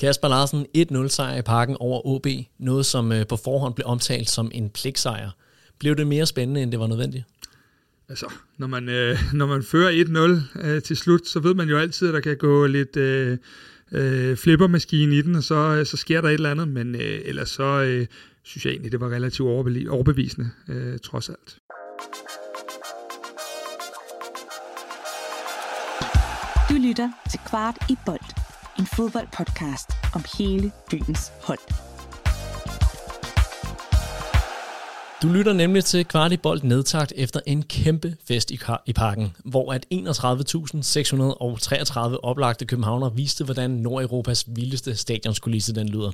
Kasper Larsen, 1-0 sejr i parken over OB, noget som øh, på forhånd blev omtalt som en pligtsejr. Blev det mere spændende, end det var nødvendigt? Altså, når man, øh, når man fører 1-0 øh, til slut, så ved man jo altid, at der kan gå lidt øh, øh, flippermaskine i den, og så, øh, så sker der et eller andet, men øh, ellers så øh, synes jeg egentlig, det var relativt overbevisende, øh, trods alt. Du lytter til Kvart i Bold, en fodboldpodcast om hele byens hold. Du lytter nemlig til Kvart nedtagt efter en kæmpe fest i, i parken, hvor at 31.633 oplagte københavner viste, hvordan Nordeuropas vildeste stadionskulisse den lyder.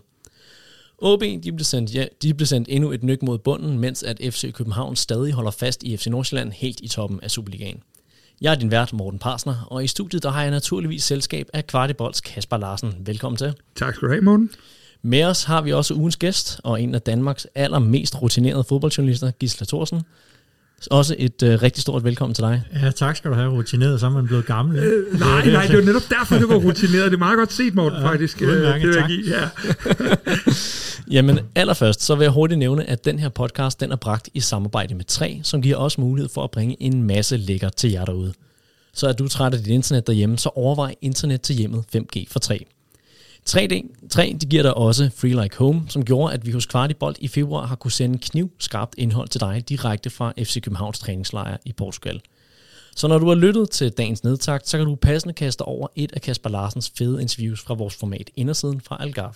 OB de blev, sendt, ja, de blev sendt endnu et nyk mod bunden, mens at FC København stadig holder fast i FC Nordsjælland helt i toppen af Superligaen. Jeg er din vært, Morten Parsner, og i studiet der har jeg naturligvis selskab af Kvartibolds Kasper Larsen. Velkommen til. Tak skal du have, Morten. Med os har vi også ugens gæst, og en af Danmarks allermest rutinerede fodboldjournalister, Gisla Thorsen. Også et øh, rigtig stort velkommen til dig. Ja, tak skal du have. Rutineret, så er man blevet gammel. Øh, nej, det, nej, det var netop derfor, det var rutineret. Det er meget godt set, Morten, ja, faktisk. Øh, det vil jeg give. Ja. Jamen allerførst, så vil jeg hurtigt nævne, at den her podcast, den er bragt i samarbejde med 3, som giver os mulighed for at bringe en masse lækker til jer derude. Så er du træt af dit internet derhjemme, så overvej internet til hjemmet 5G for 3. 3D, 3 de giver dig også Free Like Home, som gjorde, at vi hos Kvartibolt i februar har kunne sende knivskarpt indhold til dig direkte fra FC Københavns træningslejr i Portugal. Så når du har lyttet til dagens nedtakt, så kan du passende kaste over et af Kasper Larsens fede interviews fra vores format Indersiden fra Algarve.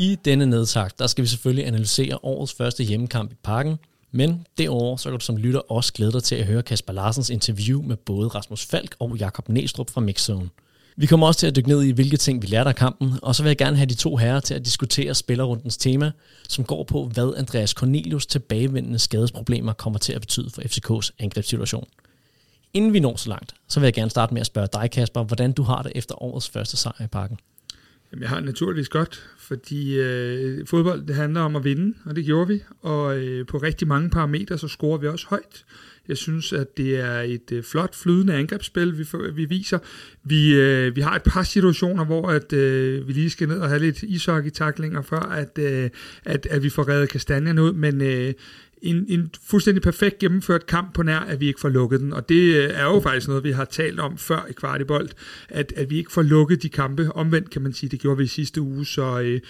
I denne nedtakt, der skal vi selvfølgelig analysere årets første hjemmekamp i parken, men derover så kan du som lytter også glæde dig til at høre Kasper Larsens interview med både Rasmus Falk og Jakob Næstrup fra Mixzone. Vi kommer også til at dykke ned i, hvilke ting vi lærte af kampen, og så vil jeg gerne have de to herrer til at diskutere spillerrundens tema, som går på, hvad Andreas Cornelius tilbagevendende skadesproblemer kommer til at betyde for FCK's angrebssituation. Inden vi når så langt, så vil jeg gerne starte med at spørge dig, Kasper, hvordan du har det efter årets første sejr i parken. Jamen, jeg har naturligvis godt, fordi øh, fodbold det handler om at vinde, og det gjorde vi. Og øh, på rigtig mange parametre, så scorer vi også højt. Jeg synes, at det er et øh, flot flydende angrebsspil, vi, vi viser. Vi, øh, vi har et par situationer, hvor at, øh, vi lige skal ned og have lidt ishockey-taklinger, før at, øh, at, at vi får reddet kastanjerne ud, men øh, en, en fuldstændig perfekt gennemført kamp på nær, at vi ikke får lukket den. Og det øh, er jo faktisk noget, vi har talt om før i Kvartibold, at, at vi ikke får lukket de kampe. Omvendt kan man sige, det gjorde vi i sidste uge, så øh,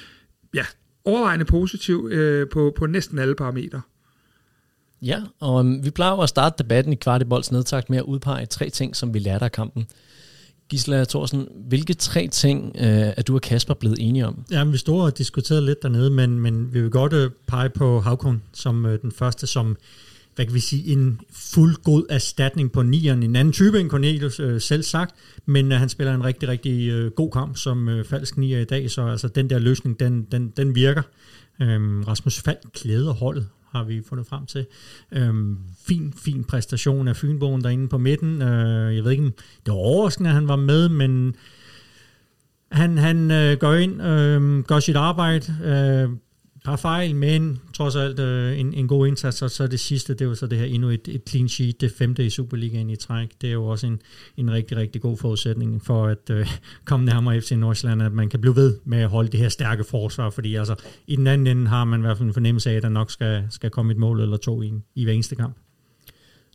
ja, overvejende positiv øh, på, på næsten alle parametre. Ja, og um, vi plejer jo at starte debatten i Kvartibolds nedtagt med at udpege tre ting, som vi lærte af kampen. Gisela Thorsen, hvilke tre ting øh, er du og Kasper blevet enige om? Ja, vi stod og diskuterede lidt dernede, men, men vi vil godt øh, pege på Havkon som øh, den første, som hvad kan vi sige, en fuld god erstatning på nieren. En anden type end Cornelius øh, selv sagt, men øh, han spiller en rigtig, rigtig øh, god kamp som øh, falsk nier i dag, så altså, den der løsning, den, den, den virker. Øhm, Rasmus Falk klæder holdet har vi fundet frem til. Øhm, fin, fin præstation af Fynbogen derinde på midten. Øh, jeg ved ikke, det var overraskende, at han var med, men han, han øh, går ind, øh, gør sit arbejde, øh, par fejl, men trods alt øh, en, en god indsats, og så det sidste, det var så det her endnu et, et clean sheet, det femte i Superligaen i træk. Det er jo også en, en rigtig, rigtig god forudsætning for at øh, komme nærmere FC Nordsjælland, at man kan blive ved med at holde det her stærke forsvar, fordi altså i den anden ende har man i hvert fald en fornemmelse af, at der nok skal, skal komme et mål eller to i, i hver eneste kamp.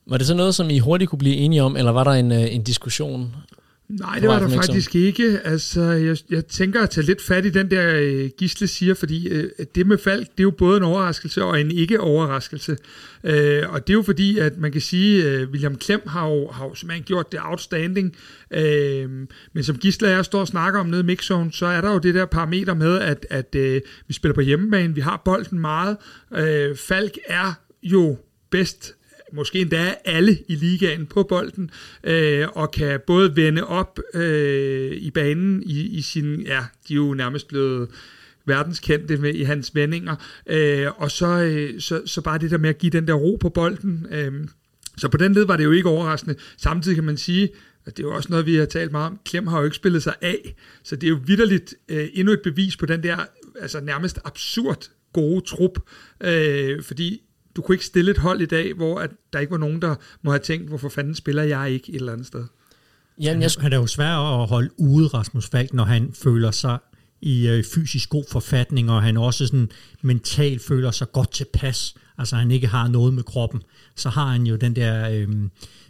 Var det så noget, som I hurtigt kunne blive enige om, eller var der en, øh, en diskussion Nej, det var der faktisk ikke. Altså, jeg, jeg tænker at tage lidt fat i den der øh, Gisle siger, fordi øh, det med Falk, det er jo både en overraskelse og en ikke-overraskelse. Øh, og det er jo fordi, at man kan sige, at øh, William Klem har jo, har jo simpelthen gjort det outstanding. Øh, men som Gisle og jeg står og snakker om nede i mixzone, så er der jo det der parameter med, at, at øh, vi spiller på hjemmebane, vi har bolden meget. Øh, Falk er jo bedst måske endda alle i ligaen på bolden, øh, og kan både vende op øh, i banen i, i sin, ja, de er jo nærmest blevet verdenskendte med, i hans vendinger, øh, og så, øh, så, så bare det der med at give den der ro på bolden, øh, så på den led var det jo ikke overraskende. Samtidig kan man sige, at det er jo også noget, vi har talt meget om, Klem har jo ikke spillet sig af, så det er jo vidderligt øh, endnu et bevis på den der altså nærmest absurd gode trup, øh, fordi du kunne ikke stille et hold i dag, hvor at der ikke var nogen, der må have tænkt, hvorfor fanden spiller jeg ikke et eller andet sted. Jamen, jeg... Han er jo svær at holde ude, Rasmus Falk, når han føler sig i øh, fysisk god forfatning, og han også sådan mentalt føler sig godt tilpas, altså han ikke har noget med kroppen, så har han jo den der øh,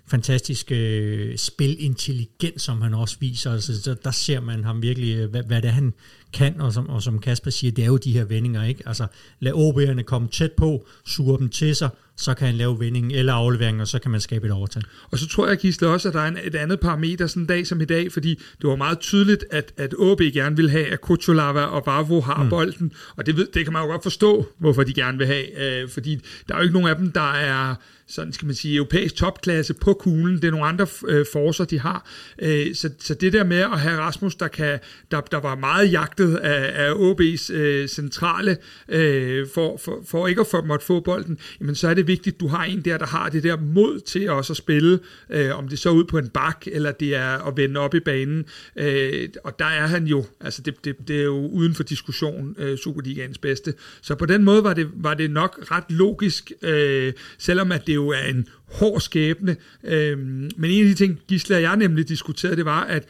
fantastiske øh, spilintelligens, som han også viser. Altså, så der ser man ham virkelig, øh, hvad, hvad det er, han kan, og som, og som Kasper siger, det er jo de her vendinger, ikke? Altså, lad OB'erne komme tæt på, suge dem til sig, så kan han lave vending eller aflevering, og så kan man skabe et overtal. Og så tror jeg, Gisle, også, at der er en, et andet parameter sådan en dag som i dag, fordi det var meget tydeligt, at, at OB gerne vil have, at Kuchulava og Bavo har mm. bolden, og det, ved, det kan man jo godt forstå, hvorfor de gerne vil have, øh, fordi der er jo ikke nogen af dem, der er sådan skal man sige, europæisk topklasse på kuglen. Det er nogle andre øh, forser, de har. Øh, så, så det der med at have Rasmus, der, kan, der, der var meget jagtet af, af OB's øh, centrale, øh, for, for, for ikke at få, måtte få bolden, jamen så er det vigtigt, at du har en der, der har det der mod til også at spille, øh, om det så er ud på en bak, eller det er at vende op i banen. Øh, og der er han jo, altså det, det, det er jo uden for diskussion, øh, Superligaens bedste. Så på den måde var det, var det nok ret logisk, øh, selvom at det jo er en hård skæbne. Øh, men en af de ting, Gisle og jeg nemlig diskuterede, det var, at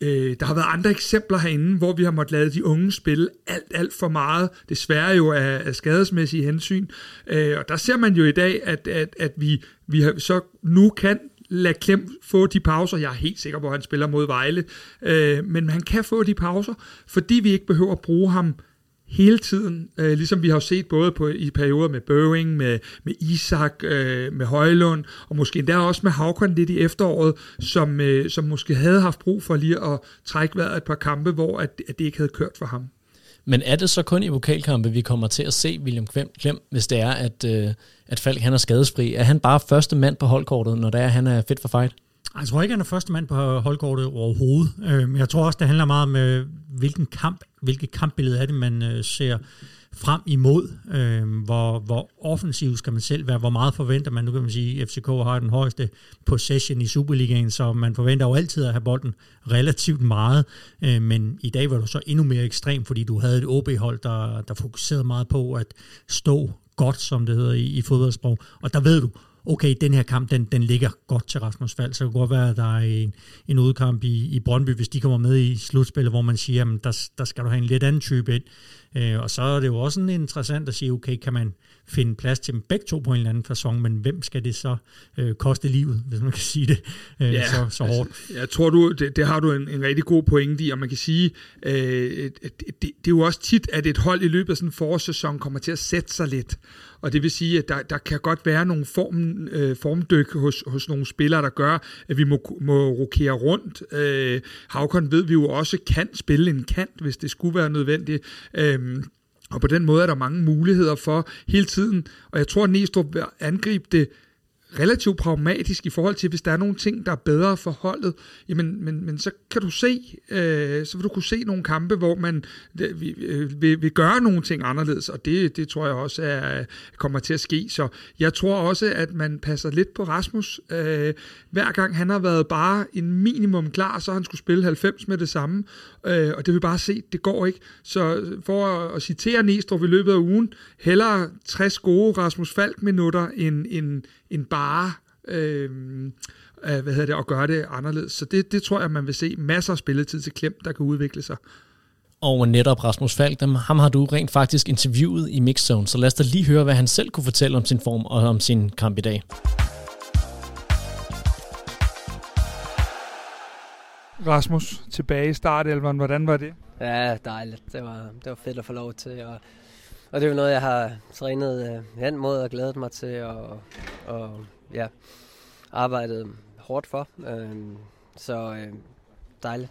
Øh, der har været andre eksempler herinde, hvor vi har måttet lade de unge spille alt, alt for meget, desværre jo af, af skadesmæssige hensyn. Øh, og der ser man jo i dag, at, at, at vi, vi har, så nu kan lade Klem få de pauser. Jeg er helt sikker på, at han spiller mod Vejle. Øh, men han kan få de pauser, fordi vi ikke behøver at bruge ham hele tiden, øh, ligesom vi har set både på, i perioder med Boeing, med, med Isak, øh, med Højlund, og måske endda også med Havkon lidt i efteråret, som, øh, som måske havde haft brug for lige at trække vejret et par kampe, hvor at, at det ikke havde kørt for ham. Men er det så kun i vokalkampe, vi kommer til at se William Klem, hvis det er, at, øh, at Falk han er skadesfri? Er han bare første mand på holdkortet, når det er, han er fit for fight? Jeg tror ikke, han er første mand på holdkortet overhovedet. Men jeg tror også, det handler meget om, øh, hvilken kamp, hvilket kampbillede er det, man øh, ser frem imod. Øhm, hvor, hvor offensiv skal man selv være? Hvor meget forventer man? Nu kan man sige, at FCK har den højeste possession i Superligaen, så man forventer jo altid at have bolden relativt meget. Øhm, men i dag var du så endnu mere ekstrem, fordi du havde et OB-hold, der, der fokuserede meget på at stå godt, som det hedder i, i fodboldsprog. Og der ved du, okay, den her kamp, den, den ligger godt til Rasmus Fald, så det kan godt være, at der er en, en udkamp i, i Brøndby, hvis de kommer med i slutspillet, hvor man siger, at der, der skal du have en lidt anden type ind. Øh, og så er det jo også sådan interessant at sige, okay, kan man finde plads til dem begge to på en eller anden fasong, men hvem skal det så øh, koste livet, hvis man kan sige det øh, ja, så, så hårdt? Altså, jeg tror, du, det, det har du en, en rigtig god pointe i, og man kan sige, øh, det, det, det er jo også tit, at et hold i løbet af sådan en forårssæson kommer til at sætte sig lidt, og det vil sige, at der, der kan godt være nogle form, øh, formdyk hos, hos nogle spillere, der gør, at vi må, må rokere rundt. Øh, Havkon ved vi jo også kan spille en kant, hvis det skulle være nødvendigt. Øh, Øhm, og på den måde er der mange muligheder for hele tiden, og jeg tror, at Næstrup vil angribe det relativt pragmatisk i forhold til, hvis der er nogle ting, der er bedre for holdet, jamen, men, men så kan du se, øh, så vil du kunne se nogle kampe, hvor man øh, øh, vil, vil gøre nogle ting anderledes, og det, det tror jeg også er, kommer til at ske. Så jeg tror også, at man passer lidt på Rasmus. Øh, hver gang han har været bare en minimum klar, så han skulle spille 90 med det samme, øh, og det vil bare se, det går ikke. Så for at, at citere Næstrup i løbet af ugen, hellere 60 gode Rasmus Falk-minutter end, end, end bare øh, hvad hedder det, at gøre det anderledes. Så det, det tror jeg, man vil se masser af spilletid til Klem, der kan udvikle sig. Og netop Rasmus Falk, dem, ham har du rent faktisk interviewet i Mixzone, så lad os da lige høre, hvad han selv kunne fortælle om sin form og om sin kamp i dag. Rasmus, tilbage i startelveren, hvordan var det? Ja, dejligt. Det var, det var fedt at få lov til. Og, og det er noget, jeg har trænet øh, hen mod og glædet mig til, og, og ja, arbejdet hårdt for. Øh, så øh, dejligt.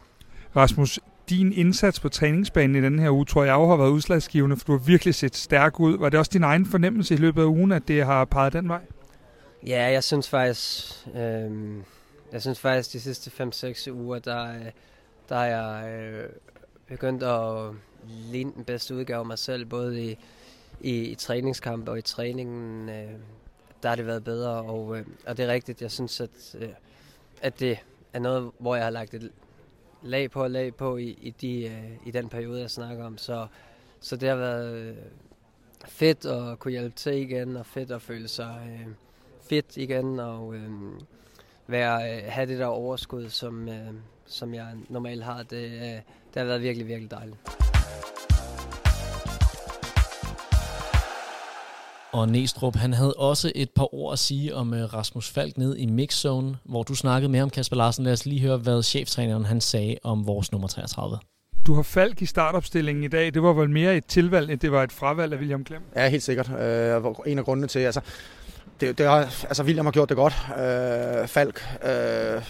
Rasmus, din indsats på træningsbanen i den her uge, tror jeg har været udslagsgivende, for du har virkelig set stærk ud. Var det også din egen fornemmelse i løbet af ugen, at det har peget den vej? Ja, jeg synes faktisk, øh, jeg synes faktisk de sidste 5-6 uger, der, der er jeg øh, begyndt at ligne den bedste udgave af mig selv, både i, i, i træningskamp og i træningen. Øh, der har det været bedre, og, øh, og det er rigtigt. Jeg synes, at, øh, at det er noget, hvor jeg har lagt et lag på og lag på i, i, de, øh, i den periode, jeg snakker om. Så, så det har været øh, fedt at kunne hjælpe til igen, og fedt at føle sig øh, fedt igen, og... Øh, være, øh, have det der overskud, som, øh, som jeg normalt har. Det, øh, det har været virkelig, virkelig dejligt. Og Næstrup, han havde også et par ord at sige om uh, Rasmus Falk ned i mixzone, hvor du snakkede med om Kasper Larsen. Lad os lige høre, hvad cheftræneren han sagde om vores nummer 33. Du har Falk i startopstillingen i dag. Det var vel mere et tilvalg, end det var et fravalg af William Klem? Ja, helt sikkert. Uh, en af grundene til, altså, det, det har, altså William har gjort det godt. Uh, Falk uh,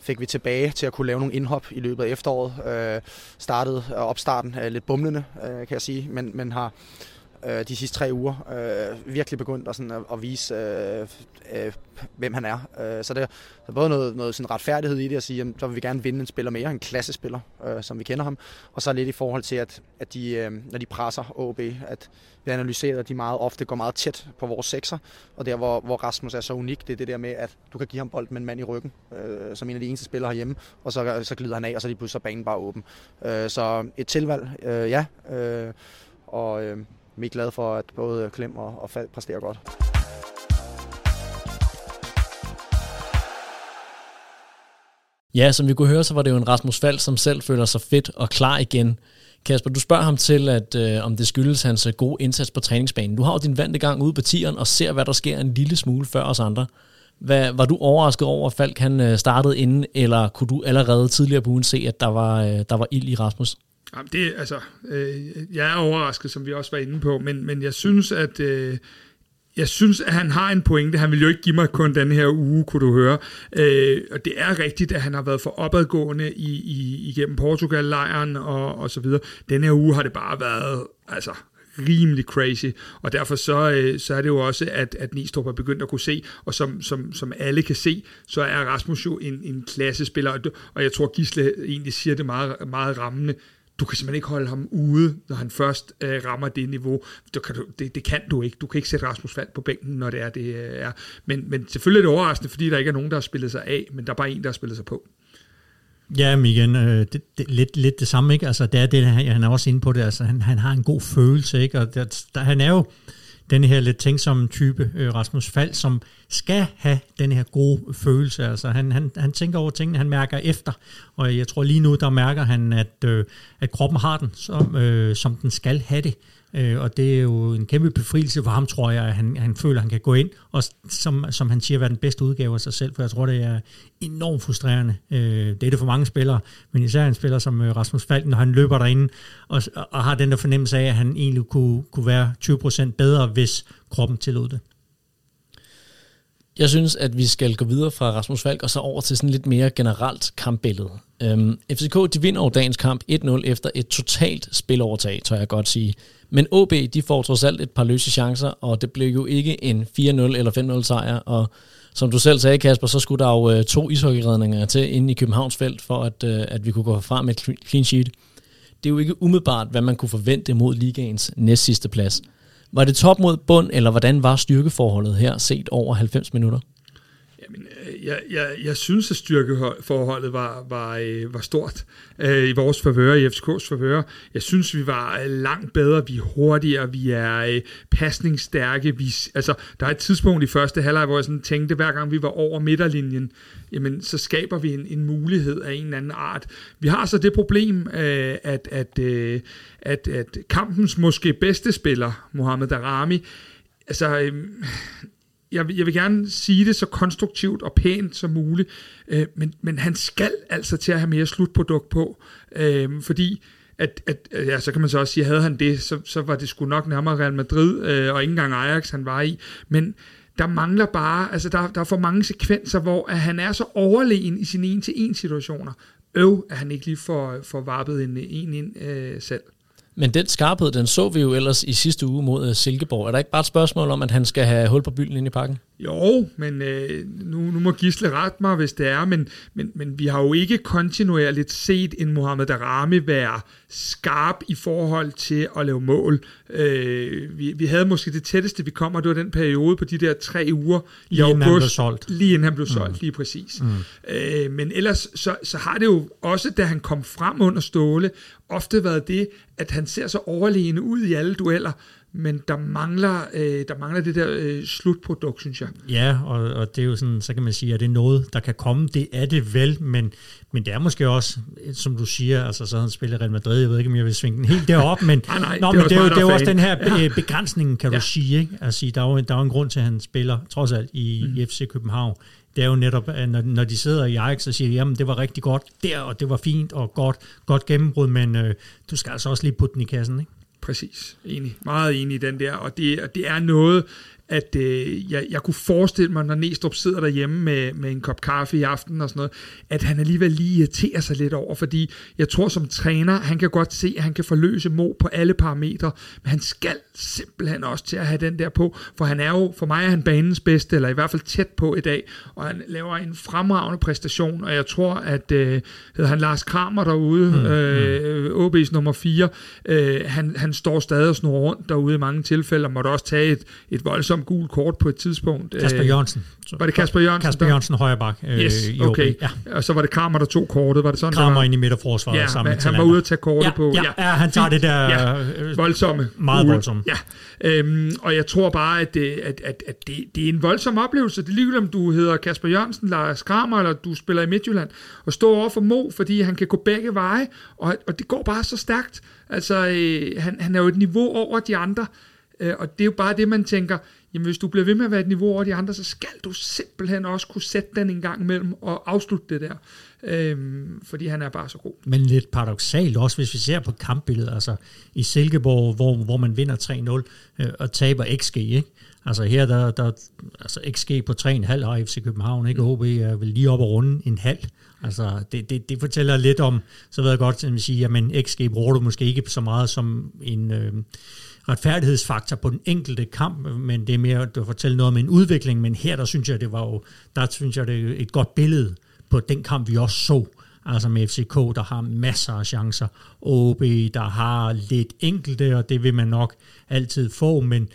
fik vi tilbage til at kunne lave nogle indhop i løbet af efteråret. Uh, startede opstarten uh, lidt bumlende, uh, kan jeg sige, men, men har øh, de sidste tre uger. Øh, virkelig begyndt at, sådan, at, at vise, øh, øh, hvem han er. Øh, så det er både noget, noget sådan retfærdighed i det at sige, at så vil vi gerne vinde en spiller mere, en klassespiller, øh, som vi kender ham. Og så lidt i forhold til, at, at de, øh, når de presser OB, at vi analyserer, at de meget ofte går meget tæt på vores sekser. Og der, hvor, hvor Rasmus er så unik, det er det der med, at du kan give ham bold med en mand i ryggen, øh, som en af de eneste spillere herhjemme, og så, så glider han af, og så er de pludselig banen bare åben. Øh, så et tilvalg, øh, ja. Øh, og øh, vi er glade for, at både Klem og, og Falk præsterer godt. Ja, som vi kunne høre, så var det jo en Rasmus Fald, som selv føler sig fedt og klar igen. Kasper, du spørger ham til, at øh, om det skyldes hans øh, gode indsats på træningsbanen. Du har jo din vante gang ude på tieren og ser, hvad der sker en lille smule før os andre. Hvad, var du overrasket over, at Falk han øh, startede inden, eller kunne du allerede tidligere på ugen se, at der var, øh, der var ild i Rasmus? Jamen det, altså, øh, jeg er overrasket, som vi også var inde på, men, men jeg synes, at... Øh, jeg synes, at han har en pointe. Han vil jo ikke give mig kun den her uge, kunne du høre. Øh, og det er rigtigt, at han har været for opadgående i, i, igennem Portugal-lejren og, og så videre. Den her uge har det bare været altså, rimelig crazy, og derfor så, øh, så er det jo også, at, at Nistrup er begyndt at kunne se, og som, som, som alle kan se, så er Rasmus jo en, en klassespiller, og jeg tror Gisle egentlig siger det meget, meget rammende, du kan simpelthen ikke holde ham ude, når han først øh, rammer det niveau. Det kan, du, det, det kan du ikke. Du kan ikke sætte Rasmus Falk på bænken, når det er det øh, er. Men, men selvfølgelig er det overraskende, fordi der ikke er nogen, der har spillet sig af, men der er bare en, der har spillet sig på. Ja, men igen, øh, det, det, lidt, lidt det samme, ikke? Altså, det er det, han, han er også inde på det, altså, han, han har en god følelse, ikke? Og der, der, han er jo, den her lidt tænksomme type, øh, Rasmus Fald, som skal have den her gode følelse. Altså han, han, han tænker over tingene, han mærker efter, og jeg tror lige nu, der mærker han, at, øh, at kroppen har den, som, øh, som den skal have det. Øh, og det er jo en kæmpe befrielse for ham, tror jeg, at han, han føler, at han kan gå ind, og som, som han siger, være den bedste udgave af sig selv, for jeg tror, det er enormt frustrerende. Øh, det er det for mange spillere, men især en spiller som øh, Rasmus Falken, når han løber derinde, og, og har den der fornemmelse af, at han egentlig kunne, kunne være 20% bedre, hvis kroppen tillod det. Jeg synes, at vi skal gå videre fra Rasmus Falk og så over til sådan lidt mere generelt kampbillede. Øhm, FCK de vinder over dagens kamp 1-0 efter et totalt spilovertag, tør jeg godt sige. Men OB de får trods alt et par løse chancer, og det blev jo ikke en 4-0 eller 5-0 sejr. Og som du selv sagde, Kasper, så skulle der jo øh, to ishockeyredninger til inde i Københavns felt, for at, øh, at vi kunne gå frem med et clean sheet. Det er jo ikke umiddelbart, hvad man kunne forvente mod ligaens næst sidste plads. Var det top mod bund, eller hvordan var styrkeforholdet her set over 90 minutter? Jamen, øh, jeg, jeg, jeg synes, at styrkeforholdet var, var, øh, var stort øh, i vores favør, i FCK's favør. Jeg synes, vi var øh, langt bedre, vi er hurtigere, vi er øh, pasningsstærke. Vi, altså, der er et tidspunkt i første halvleg, hvor jeg sådan tænkte, hver gang vi var over midterlinjen, jamen, så skaber vi en, en mulighed af en eller anden art. Vi har så det problem, øh, at, at, øh, at, at kampens måske bedste spiller, Mohamed Darami, altså... Øh, jeg, jeg vil gerne sige det så konstruktivt og pænt som muligt, øh, men, men han skal altså til at have mere slutprodukt på, øh, fordi at, at, ja, så kan man så også sige, havde han det, så, så var det sgu nok nærmere Real Madrid, øh, og ikke engang Ajax han var i, men der mangler bare, altså der, der er for mange sekvenser, hvor at han er så overlegen i sine en-til-en situationer. Øv, at han ikke lige får, får varpet en, en ind øh, selv. Men den skarphed, den så vi jo ellers i sidste uge mod øh, Silkeborg. Er der ikke bare et spørgsmål om, at han skal have hul på bylden ind i pakken? Jo, men øh, nu, nu må Gisle rette mig, hvis det er, men, men, men vi har jo ikke kontinuerligt set en Mohamed Darami være skarp i forhold til at lave mål. Øh, vi, vi havde måske det tætteste, vi kommer, det var den periode på de der tre uger i lige august. han blev solgt. Lige inden han blev solgt, mm. lige præcis. Mm. Øh, men ellers, så, så har det jo også, da han kom frem under Ståle, ofte været det, at han ser så overlegne ud i alle dueller, men der mangler, øh, der mangler det der øh, slutprodukt, synes jeg. Ja, og, og det er jo sådan, så kan man sige, at det er noget, der kan komme. Det er det vel, men, men det er måske også, som du siger, altså så han spiller Real Madrid, jeg ved ikke, om jeg vil svinge den helt derop, men, nej, nej, nå, det, men det, er jo, det er jo også den her ja. begrænsning, kan du ja. sige. Ikke? Altså, der, er jo, der er jo en grund til, at han spiller, trods alt, i, mm. FC København. Det er jo netop, at når, når de sidder i Ajax og siger, jamen det var rigtig godt der, og det var fint og godt, godt gennembrud, men øh, du skal altså også lige putte den i kassen, ikke? Præcis. Enig. Meget enig i den der. Og det, og det er noget, at øh, jeg, jeg kunne forestille mig, når Næstrup sidder derhjemme med, med en kop kaffe i aften og sådan noget, at han alligevel lige irriterer sig lidt over, fordi jeg tror som træner, han kan godt se, at han kan forløse Mo på alle parametre, men han skal simpelthen også til at have den der på, for han er jo, for mig er han banens bedste, eller i hvert fald tæt på i dag, og han laver en fremragende præstation, og jeg tror, at øh, hedder han Lars Kramer derude, mm, øh, OB's nummer 4, øh, han, han står stadig og snor rundt derude i mange tilfælde, og måtte også tage et, et voldsomt gul kort på et tidspunkt. Kasper øh, Jørgensen. Var det Kasper Jørgensen? Kasper Jørgensen, højre bak. Øh, yes, okay. Ja. Og så var det Kramer, der tog kortet. Var det sådan, Kramer det var? ind i midterforsvaret ja, sammen med Han var ude at tage kortet ja, på. Ja, ja, ja, han tager det der ja, øh, voldsomme. Meget voldsomme. Ja, øhm, og jeg tror bare, at, det, at, at, at det, det er en voldsom oplevelse. Det er ligegyldigt, om du hedder Kasper Jørgensen, Lars Kramer, eller du spiller i Midtjylland, og stå over for Mo, fordi han kan gå begge veje, og, og det går bare så stærkt. Altså, øh, han, han er jo et niveau over de andre, øh, og det er jo bare det, man tænker, jamen hvis du bliver ved med at være et niveau over de andre, så skal du simpelthen også kunne sætte den en gang imellem og afslutte det der. Øhm, fordi han er bare så god. Men lidt paradoxalt også, hvis vi ser på kampbilledet, altså i Silkeborg, hvor, hvor man vinder 3-0 øh, og taber XG, ikke? Altså her, der, der altså XG på 3,5 har FC København, ikke? OB er vel lige op og runde en halv. Altså det, det, det fortæller lidt om, så ved jeg godt, at man siger, jamen XG bruger du måske ikke så meget som en... Øh, retfærdighedsfaktor på den enkelte kamp, men det er mere at fortælle noget om en udvikling, men her der synes jeg, det var jo, der synes jeg, det er et godt billede på den kamp, vi også så, altså med FCK, der har masser af chancer, OB, der har lidt enkelte, og det vil man nok altid få, men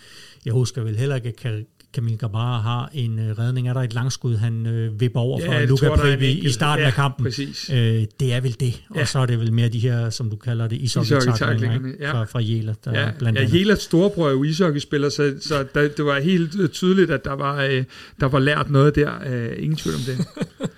jeg husker vel heller ikke, at Camille Gabara har en øh, redning. Er der et langskud, han øh, vipper over ja, for Luca Privi i starten ja, af kampen? Præcis. Øh, det er vel det. Og ja. så er det vel mere de her, som du kalder det, ishockey-taklingerne ja. fra, fra Jæler. Der ja, blandt ja Jælers storebror er jo ishockeyspiller, så, så der, det var helt tydeligt, at der var, øh, der var lært noget der. Øh, ingen tvivl om det.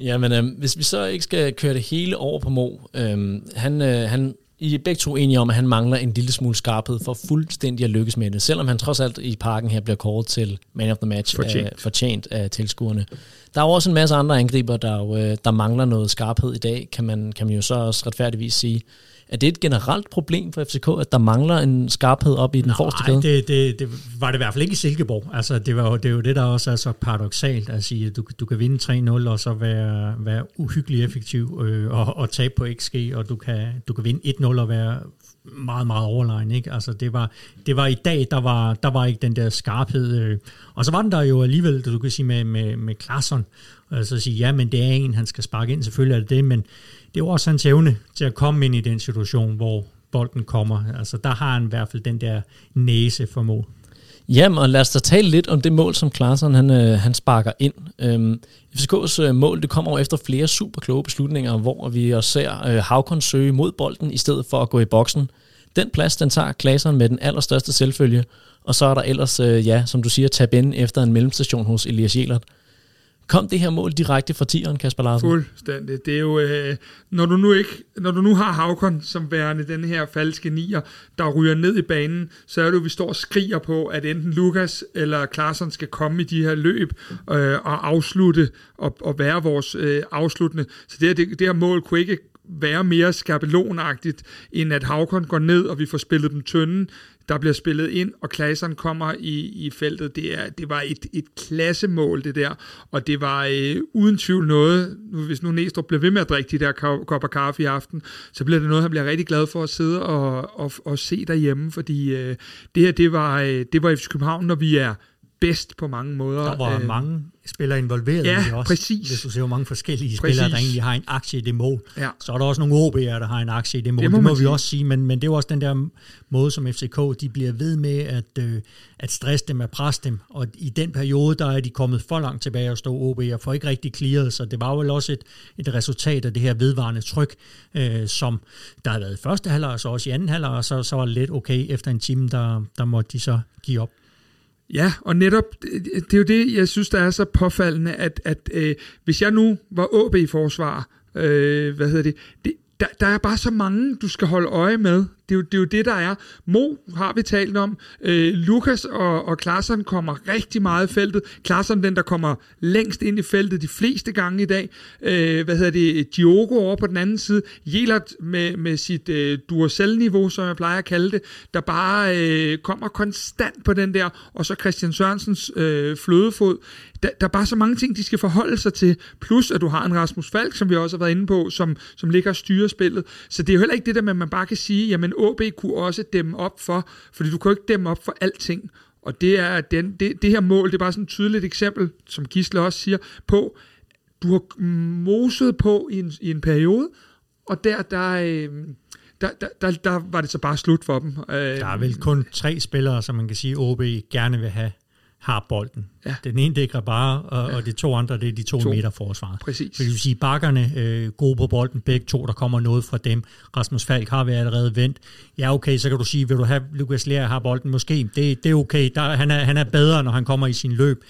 Ja, men øh, hvis vi så ikke skal køre det hele over på Mo, øh, han, øh, han i er begge to enige om, at han mangler en lille smule skarphed for fuldstændig at lykkes med det, selvom han trods alt i parken her bliver kåret til man of the match, fortjent, af, fortjent af tilskuerne. Der er jo også en masse andre angriber, der, jo, øh, der mangler noget skarphed i dag, kan man, kan man jo så også retfærdigvis sige. Er det et generelt problem for FCK, at der mangler en skarphed op i den forreste kæde? det, det, det var det i hvert fald ikke i Silkeborg. Altså, det, var, det er jo det, der også er så paradoxalt at sige, at du, du kan vinde 3-0 og så være, være uhyggelig effektiv øh, og, og tabe på XG, og du kan, du kan vinde 1-0 og være meget, meget overlegen. Ikke? Altså, det, var, det var i dag, der var, der var ikke den der skarphed. Øh. Og så var den der jo alligevel, du kan sige med, med, med Klarsson, og så sige, ja, men det er en, han skal sparke ind, selvfølgelig er det det, men det er jo også hans evne til at komme ind i den situation, hvor bolden kommer. Altså, der har han i hvert fald den der næse for mål. Jamen, og lad os da tale lidt om det mål, som Klaarsson han, øh, han sparker ind. Øhm, FCK's øh, mål, det kommer over efter flere super kloge beslutninger, hvor vi også ser øh, Havkon søge mod bolden, i stedet for at gå i boksen. Den plads, den tager Klaarsson med den allerstørste selvfølge, og så er der ellers, øh, ja, som du siger, tab ind efter en mellemstation hos Elias Jelert. Kom det her mål direkte fra tieren, Kasper Larsen? Fuldstændig. Det er jo, øh, når, du nu ikke, når du nu har Havkon som værende den her falske nier, der ryger ned i banen, så er det jo, vi står og skriger på, at enten Lukas eller Klaarsson skal komme i de her løb øh, og afslutte og, og være vores øh, afsluttende. Så det her, det, det her mål kunne ikke være mere skabelonagtigt, end at Havkon går ned, og vi får spillet dem tynde der bliver spillet ind, og Klaseren kommer i, i feltet. Det, er, det var et, et klassemål, det der, og det var øh, uden tvivl noget, hvis nu Næstrup bliver ved med at drikke de der kopper kaffe i aften, så bliver det noget, han bliver rigtig glad for at sidde og, og, og se derhjemme, fordi øh, det her, det var, øh, det var FC København, når vi er bedst på mange måder. Der var øh, mange spillere involveret ja, i det også. præcis. Hvis du ser, hvor mange forskellige præcis. spillere, der egentlig har en aktie i det mål. Ja. Så er der også nogle OB'er, der har en aktie i det mål. Det må, det må vi også sige, men, men det er jo også den der måde, som FCK de bliver ved med at, øh, at stresse dem, at presse dem. Og i den periode, der er de kommet for langt tilbage og stå OB'er, for ikke rigtig clearet, så det var jo også et, et resultat af det her vedvarende tryk, øh, som der har været i første halvleg, og så også i anden halvleg, og så, så var det lidt okay efter en time, der, der måtte de så give op. Ja, og netop, det er jo det, jeg synes, der er så påfaldende, at, at øh, hvis jeg nu var ab forsvar øh, hvad hedder det, det der, der er bare så mange, du skal holde øje med. Det er, jo, det er jo det, der er. Mo har vi talt om. Øh, Lukas og, og Klaassen kommer rigtig meget i feltet. Klaassen den, der kommer længst ind i feltet de fleste gange i dag. Øh, hvad hedder det? Diogo over på den anden side. Jelert med, med sit øh, Duracell-niveau, som jeg plejer at kalde det, der bare øh, kommer konstant på den der. Og så Christian Sørensens øh, flødefod. Der, der er bare så mange ting, de skal forholde sig til. Plus, at du har en Rasmus Falk, som vi også har været inde på, som, som ligger og styrer spillet. Så det er jo heller ikke det der med, at man bare kan sige, jamen OB kunne også dæmme op for, fordi du kan ikke dæmme op for alting. Og det er den, det, det her mål, det er bare sådan et tydeligt eksempel, som Gisle også siger, på, du har moset på i en, i en periode, og der, der, øh, der, der, der, der var det så bare slut for dem. Øh, der er vel kun tre spillere, som man kan sige, OB gerne vil have har bolden. Ja. Den ene det er Grabar, og, ja. og de to andre det er de to, to. meter forsvar. Præcis. Det vil sige, bakkerne øh, gode på bolden, begge to, der kommer noget fra dem. Rasmus Falk har vi allerede vendt. Ja, okay, så kan du sige, vil du have Lukas Lea har bolden? Måske, det, det er okay. Der, han, er, han er bedre, når han kommer i sin løb.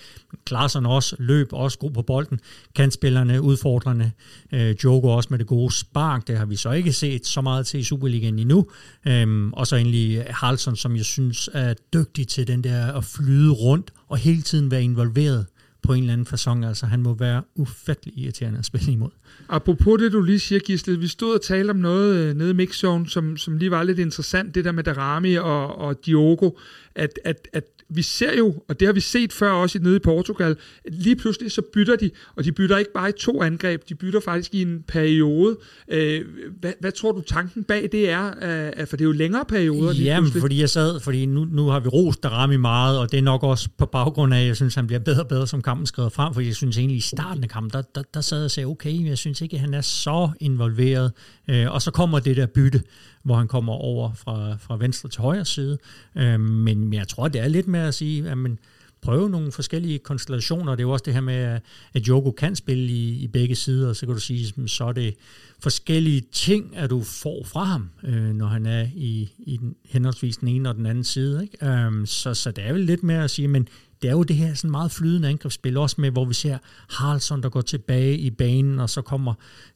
Klarsson også, løb også god på bolden. Kantspillerne udfordrende. Øh, Jogo også med det gode spark, det har vi så ikke set så meget til i Superligaen endnu. Øhm, og så endelig Haraldsson, som jeg synes er dygtig til den der at flyde rundt og hele tiden være involveret på en eller anden façon. Altså, han må være ufattelig irriterende at spille imod. Apropos det, du lige siger, Gisle, vi stod og talte om noget øh, nede i mixzone, som, som lige var lidt interessant, det der med Darami og, og Diogo, at, at, at vi ser jo, og det har vi set før også nede i Portugal, at lige pludselig så bytter de, og de bytter ikke bare i to angreb, de bytter faktisk i en periode. Øh, hvad, hvad tror du tanken bag det er? Øh, for det er jo længere perioder. Ja, fordi jeg sad, fordi nu, nu har vi rost Darami meget, og det er nok også på baggrund af, at jeg synes, han bliver bedre og bedre, som kampen skrider frem, for jeg synes egentlig i starten af kampen, der, der, der sad jeg og sagde, okay, men jeg synes ikke, at han er så involveret. Øh, og så kommer det der bytte, hvor han kommer over fra, fra venstre til højre side. Øh, men jeg tror, det er lidt med at sige, at man prøve nogle forskellige konstellationer. Det er jo også det her med, at Joko kan spille i, i begge sider, så kan du sige, så er det forskellige ting, at du får fra ham, øh, når han er i, i den, henholdsvis den ene og den anden side. Ikke? Um, så, så det er vel lidt med at sige, men det er jo det her sådan meget flydende angrebsspil, også med, hvor vi ser Haraldsson, der går tilbage i banen, og så kommer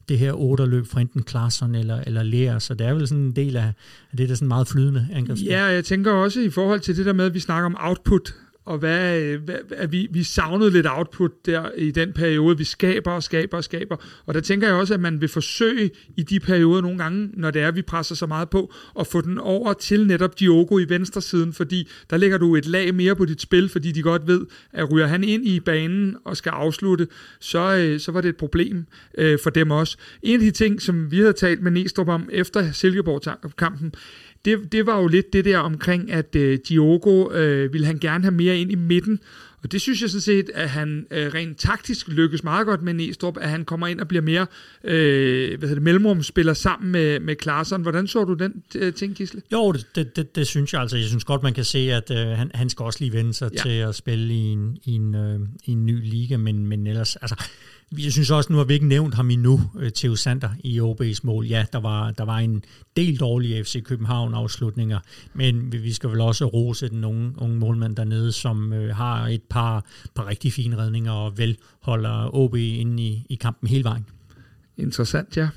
det her otterløb fra enten Klarsson eller, eller Lea, så det er vel sådan en del af, af det der sådan meget flydende angrebsspil. Ja, jeg tænker også i forhold til det der med, at vi snakker om output, og hvad, øh, hvad, vi, vi savnede lidt output der i den periode. Vi skaber og skaber og skaber. Og der tænker jeg også, at man vil forsøge i de perioder nogle gange, når det er, vi presser så meget på, at få den over til netop Diogo i venstre siden, fordi der lægger du et lag mere på dit spil, fordi de godt ved, at ryger han ind i banen og skal afslutte, så, øh, så var det et problem øh, for dem også. En af de ting, som vi havde talt med Næstrup om efter Silkeborg-kampen, det, det var jo lidt det der omkring, at øh, Diogo øh, ville han gerne have mere ind i midten, og det synes jeg sådan set, at han øh, rent taktisk lykkes meget godt med Næstrup, at han kommer ind og bliver mere øh, hvad hedder det, mellemrumspiller sammen med, med Klaarsson. Hvordan så du den øh, ting, Gisle? Jo, det, det, det synes jeg altså. Jeg synes godt, man kan se, at øh, han, han skal også lige vende sig ja. til at spille i en, i en, øh, i en ny liga, men, men ellers, altså jeg synes også, nu har vi ikke nævnt ham endnu, øh, Theo Sander i OB's mål. Ja, der var, der var en del dårlige FC København afslutninger, men vi skal vel også rose den unge, unge målmand dernede, som øh, har et par, par rigtig fine redninger og vel holder OB inde i, i kampen hele vejen. Interessant, ja.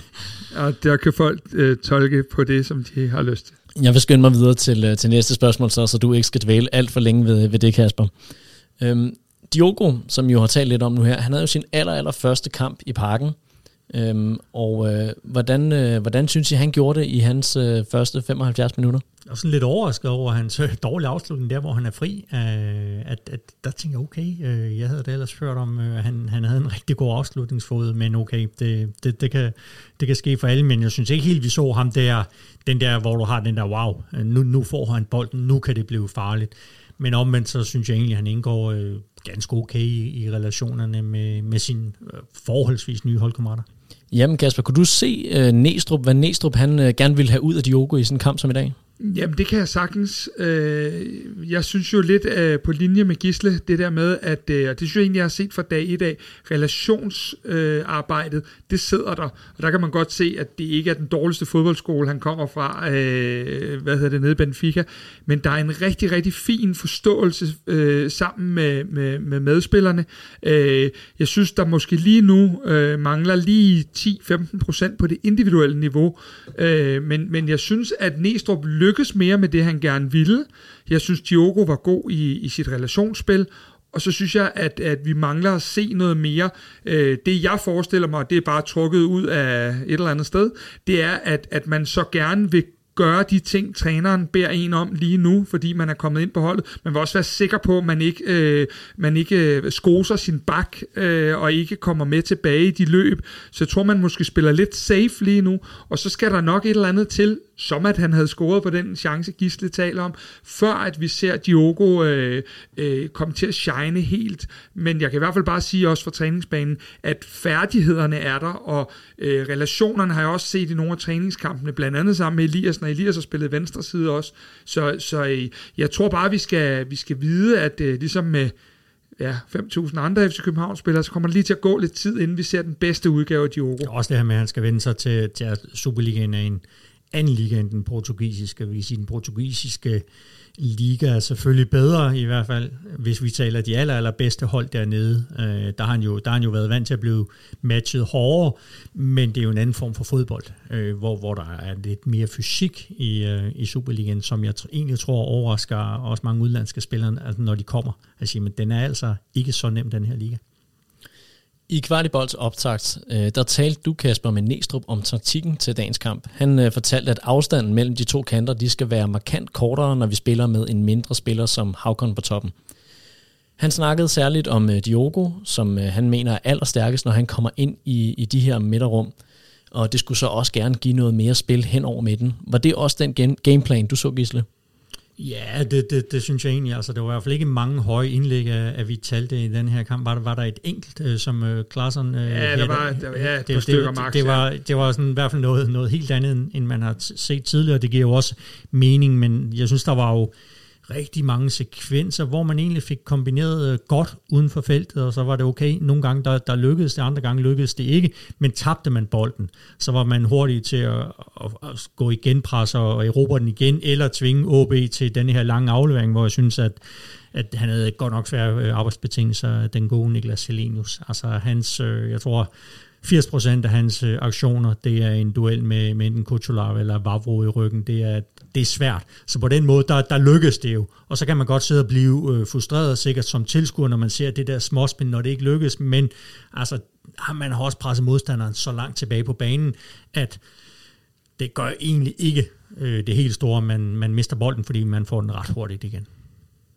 og der kan folk øh, tolke på det, som de har lyst til. Jeg vil skynde mig videre til, øh, til næste spørgsmål, så, så du ikke skal dvæle alt for længe ved, ved det, Kasper. Øhm, Diogo, som jo har talt lidt om nu her, han havde jo sin aller, aller første kamp i parken. Øhm, og øh, hvordan, øh, hvordan synes I, han gjorde det i hans øh, første 75 minutter? Jeg er sådan lidt overrasket over hans øh, dårlige afslutning der, hvor han er fri. Øh, at, at der tænker jeg, okay, øh, jeg havde det ellers hørt om, øh, han, han havde en rigtig god afslutningsfod, men okay, det, det, det, kan, det kan ske for alle, men jeg synes ikke helt, vi så ham der, den der, hvor du har den der, wow, øh, nu, nu får han bolden, nu kan det blive farligt. Men omvendt så synes jeg egentlig, at han indgår øh, ganske okay i, i relationerne med, med sine øh, forholdsvis nye holdkammerater. Jamen Kasper, kunne du se øh, Næstrup, hvad Næstrup han øh, gerne ville have ud af Diogo i sådan en kamp som i dag? Jamen, det kan jeg sagtens. Øh, jeg synes jo lidt øh, på linje med Gisle, det der med, at, øh, og det synes jeg egentlig, jeg har set fra dag i dag, relationsarbejdet, det sidder der. Og der kan man godt se, at det ikke er den dårligste fodboldskole, han kommer fra, hvad hedder det, nede i Benfica. Men der er en rigtig, rigtig fin forståelse sammen med, med, med medspillerne. jeg synes, der måske lige nu mangler lige 10-15 procent på det individuelle niveau. men, men jeg synes, at Næstrup lykkes mere med det, han gerne ville. Jeg synes, Diogo var god i, i sit relationsspil, og så synes jeg, at, at vi mangler at se noget mere. Øh, det jeg forestiller mig, det er bare trukket ud af et eller andet sted, det er, at, at man så gerne vil gøre de ting, træneren beder en om lige nu, fordi man er kommet ind på holdet. Man vil også være sikker på, at man ikke, øh, man ikke øh, skoser sin bak øh, og ikke kommer med tilbage i de løb. Så jeg tror, man måske spiller lidt safe lige nu, og så skal der nok et eller andet til, som at han havde scoret på den chance, Gisle taler om, før at vi ser Diogo øh, øh, komme til at shine helt. Men jeg kan i hvert fald bare sige også fra træningsbanen, at færdighederne er der, og øh, relationerne har jeg også set i nogle af træningskampene, blandt andet sammen med Elias, når Elias har spillet venstre side også. Så, så øh, jeg tror bare, vi skal, vi skal vide, at øh, ligesom med ja, 5.000 andre FC København-spillere, så kommer det lige til at gå lidt tid, inden vi ser den bedste udgave af Diogo. Også det her med, at han skal vende sig til, til at Superligaen er en anden liga end den portugisiske. Vi sige, den portugisiske liga er selvfølgelig bedre, i hvert fald hvis vi taler de aller, allerbedste hold dernede. Øh, der, har han jo, der har han jo været vant til at blive matchet hårdere, men det er jo en anden form for fodbold, øh, hvor, hvor der er lidt mere fysik i, øh, i Superligaen, som jeg egentlig tror overrasker også mange udlandske spillere, altså når de kommer. Altså, men den er altså ikke så nem, den her liga. I Kvartibolds optakt, øh, der talte du, Kasper, med Næstrup om taktikken til dagens kamp. Han øh, fortalte, at afstanden mellem de to kanter, de skal være markant kortere, når vi spiller med en mindre spiller som Havkon på toppen. Han snakkede særligt om øh, Diogo, som han mener er allerstærkest, når han kommer ind i, i de her midterrum. Og det skulle så også gerne give noget mere spil hen over midten. Var det også den gameplan, du så, Gisle? Ja, det, det, det synes jeg egentlig. Altså, der var i hvert fald ikke mange høje indlæg, at vi talte i den her kamp. Var der, var der et enkelt, øh, som Klaassen... Uh, ja, der var, der, ja, et det, par stykker det, max, det, var, det var sådan, i hvert fald noget, noget helt andet, end man har set tidligere. Det giver jo også mening, men jeg synes, der var jo rigtig mange sekvenser, hvor man egentlig fik kombineret øh, godt uden for feltet, og så var det okay. Nogle gange, der, der lykkedes det, andre gange lykkedes det ikke, men tabte man bolden, så var man hurtig til at, at, at gå i genpres og erobre den igen, eller tvinge OB til den her lange aflevering, hvor jeg synes, at at han havde godt nok svære øh, arbejdsbetingelser, den gode Niklas Helenius. Altså hans, øh, jeg tror, 80% af hans aktioner, det er en duel med, med enten Kuchulav eller Vavro i ryggen. Det er, det er svært. Så på den måde, der, der lykkes det jo. Og så kan man godt sidde og blive øh, frustreret sikkert som tilskuer, når man ser det der småspil, når det ikke lykkes. Men altså, man har også presset modstanderen så langt tilbage på banen, at det gør egentlig ikke øh, det helt store. Man, man mister bolden, fordi man får den ret hurtigt igen.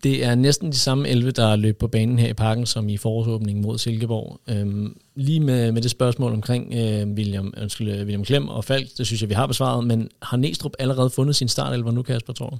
Det er næsten de samme 11, der løb på banen her i parken, som i forårsåbningen mod Silkeborg. Øhm, lige med, med det spørgsmål omkring øh, William, ønskelig, øh, William Klem og Falk, det synes jeg, vi har besvaret, men har Næstrup allerede fundet sin startelver nu, Kasper, tror du?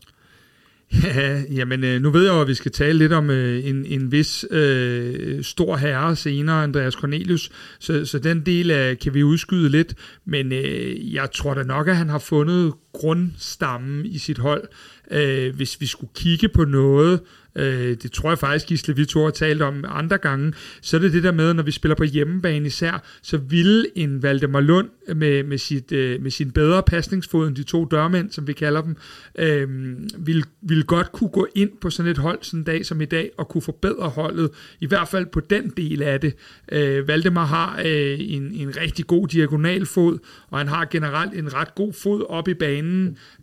Ja, jamen øh, nu ved jeg jo, at vi skal tale lidt om øh, en, en vis øh, stor herre senere, Andreas Cornelius, så, så den del af, kan vi udskyde lidt, men øh, jeg tror da nok, at han har fundet grundstammen i sit hold. Øh, hvis vi skulle kigge på noget, øh, det tror jeg faktisk, Gisle, vi to har talt om andre gange, så er det det der med, når vi spiller på hjemmebane især, så ville en Valdemar Lund med, med, sit, øh, med sin bedre pasningsfod end de to dørmænd, som vi kalder dem, øh, ville, ville godt kunne gå ind på sådan et hold sådan en dag som i dag, og kunne forbedre holdet, i hvert fald på den del af det. Øh, Valdemar har øh, en, en rigtig god diagonalfod, og han har generelt en ret god fod op i banen,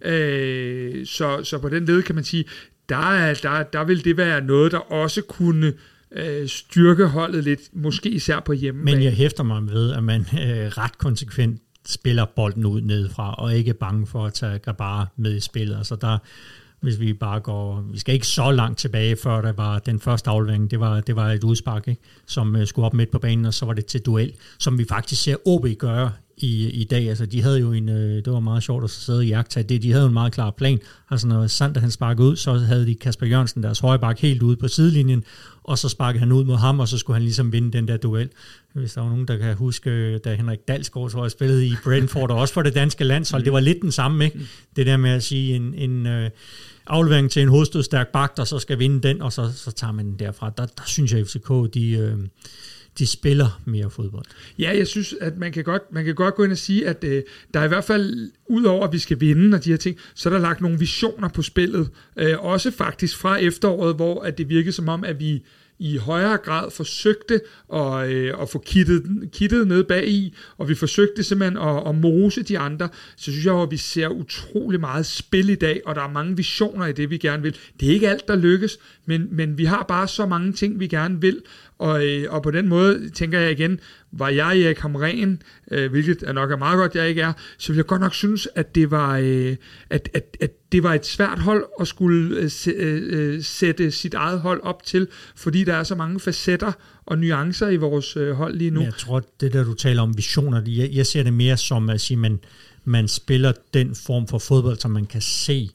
øh, så, så på den led kan man sige, der, der, der vil det være noget, der også kunne øh, styrke holdet lidt, måske især på hjemme. Men jeg hæfter mig ved, at man øh, ret konsekvent spiller bolden ud nedefra, og ikke er bange for at tage Grabara med i spillet. Altså der, hvis vi bare går, vi skal ikke så langt tilbage, før der var den første aflevering, det var, det var et udspark, ikke? som uh, skulle op midt på banen, og så var det til duel, som vi faktisk ser OB gøre i, i dag. Altså, de havde jo en, øh, det var meget sjovt at sidde i jagt det. De havde jo en meget klar plan. Altså, når Sander han sparkede ud, så havde de Kasper Jørgensen, deres højbak, helt ude på sidelinjen, og så sparkede han ud mod ham, og så skulle han ligesom vinde den der duel. Hvis der var nogen, der kan huske, da Henrik Dalsgaard tror jeg spillede i Brentford, og også for det danske landshold, det var lidt den samme, ikke? Det der med at sige en, en øh, aflevering til en hovedstødstærk bak, der så skal vinde den, og så, så tager man den derfra. Der, der synes jeg, at FCK, de... Øh, de spiller mere fodbold. Ja, jeg synes, at man kan godt, man kan godt gå ind og sige, at øh, der er i hvert fald, udover at vi skal vinde og de her ting, så er der lagt nogle visioner på spillet. Øh, også faktisk fra efteråret, hvor at det virkede som om, at vi i højere grad forsøgte at, øh, at få kittet, kittet ned bag i, og vi forsøgte simpelthen at, at mose de andre, så synes jeg at vi ser utrolig meget spil i dag, og der er mange visioner i det, vi gerne vil. Det er ikke alt, der lykkes, men, men vi har bare så mange ting, vi gerne vil, og, øh, og på den måde tænker jeg igen, var jeg Erik Hamren, øh, hvilket er nok er meget godt, jeg ikke er, så vil jeg godt nok synes, at det var, øh, at, at, at det var et svært hold at skulle øh, øh, øh, sætte sit eget hold op til, fordi der er så mange facetter og nuancer i vores øh, hold lige nu. Jeg tror, det der du taler om visioner, jeg, jeg ser det mere som at sige, man, man spiller den form for fodbold, som man kan se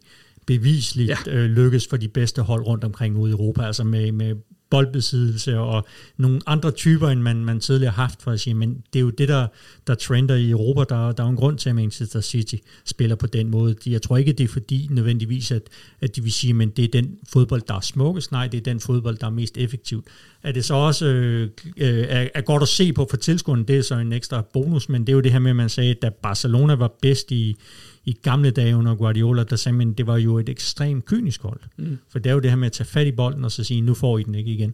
bevisligt ja. øh, lykkes for de bedste hold rundt omkring ude i Europa, altså med, med boldbesiddelse og nogle andre typer, end man, man tidligere har haft, for at sige, men det er jo det, der, der trender i Europa. Der, der er jo en grund til, at Manchester City spiller på den måde. Jeg tror ikke, det er fordi nødvendigvis, at, at de vil sige, men det er den fodbold, der er smukkest. Nej, det er den fodbold, der er mest effektiv. Er det så også øh, øh er, er godt at se på for tilskuerne, det er så en ekstra bonus, men det er jo det her med, at man sagde, at da Barcelona var bedst i, i gamle dage under Guardiola, der sagde man, det var jo et ekstremt kynisk hold. Mm. For det er jo det her med at tage fat i bolden og så sige, nu får I den ikke igen.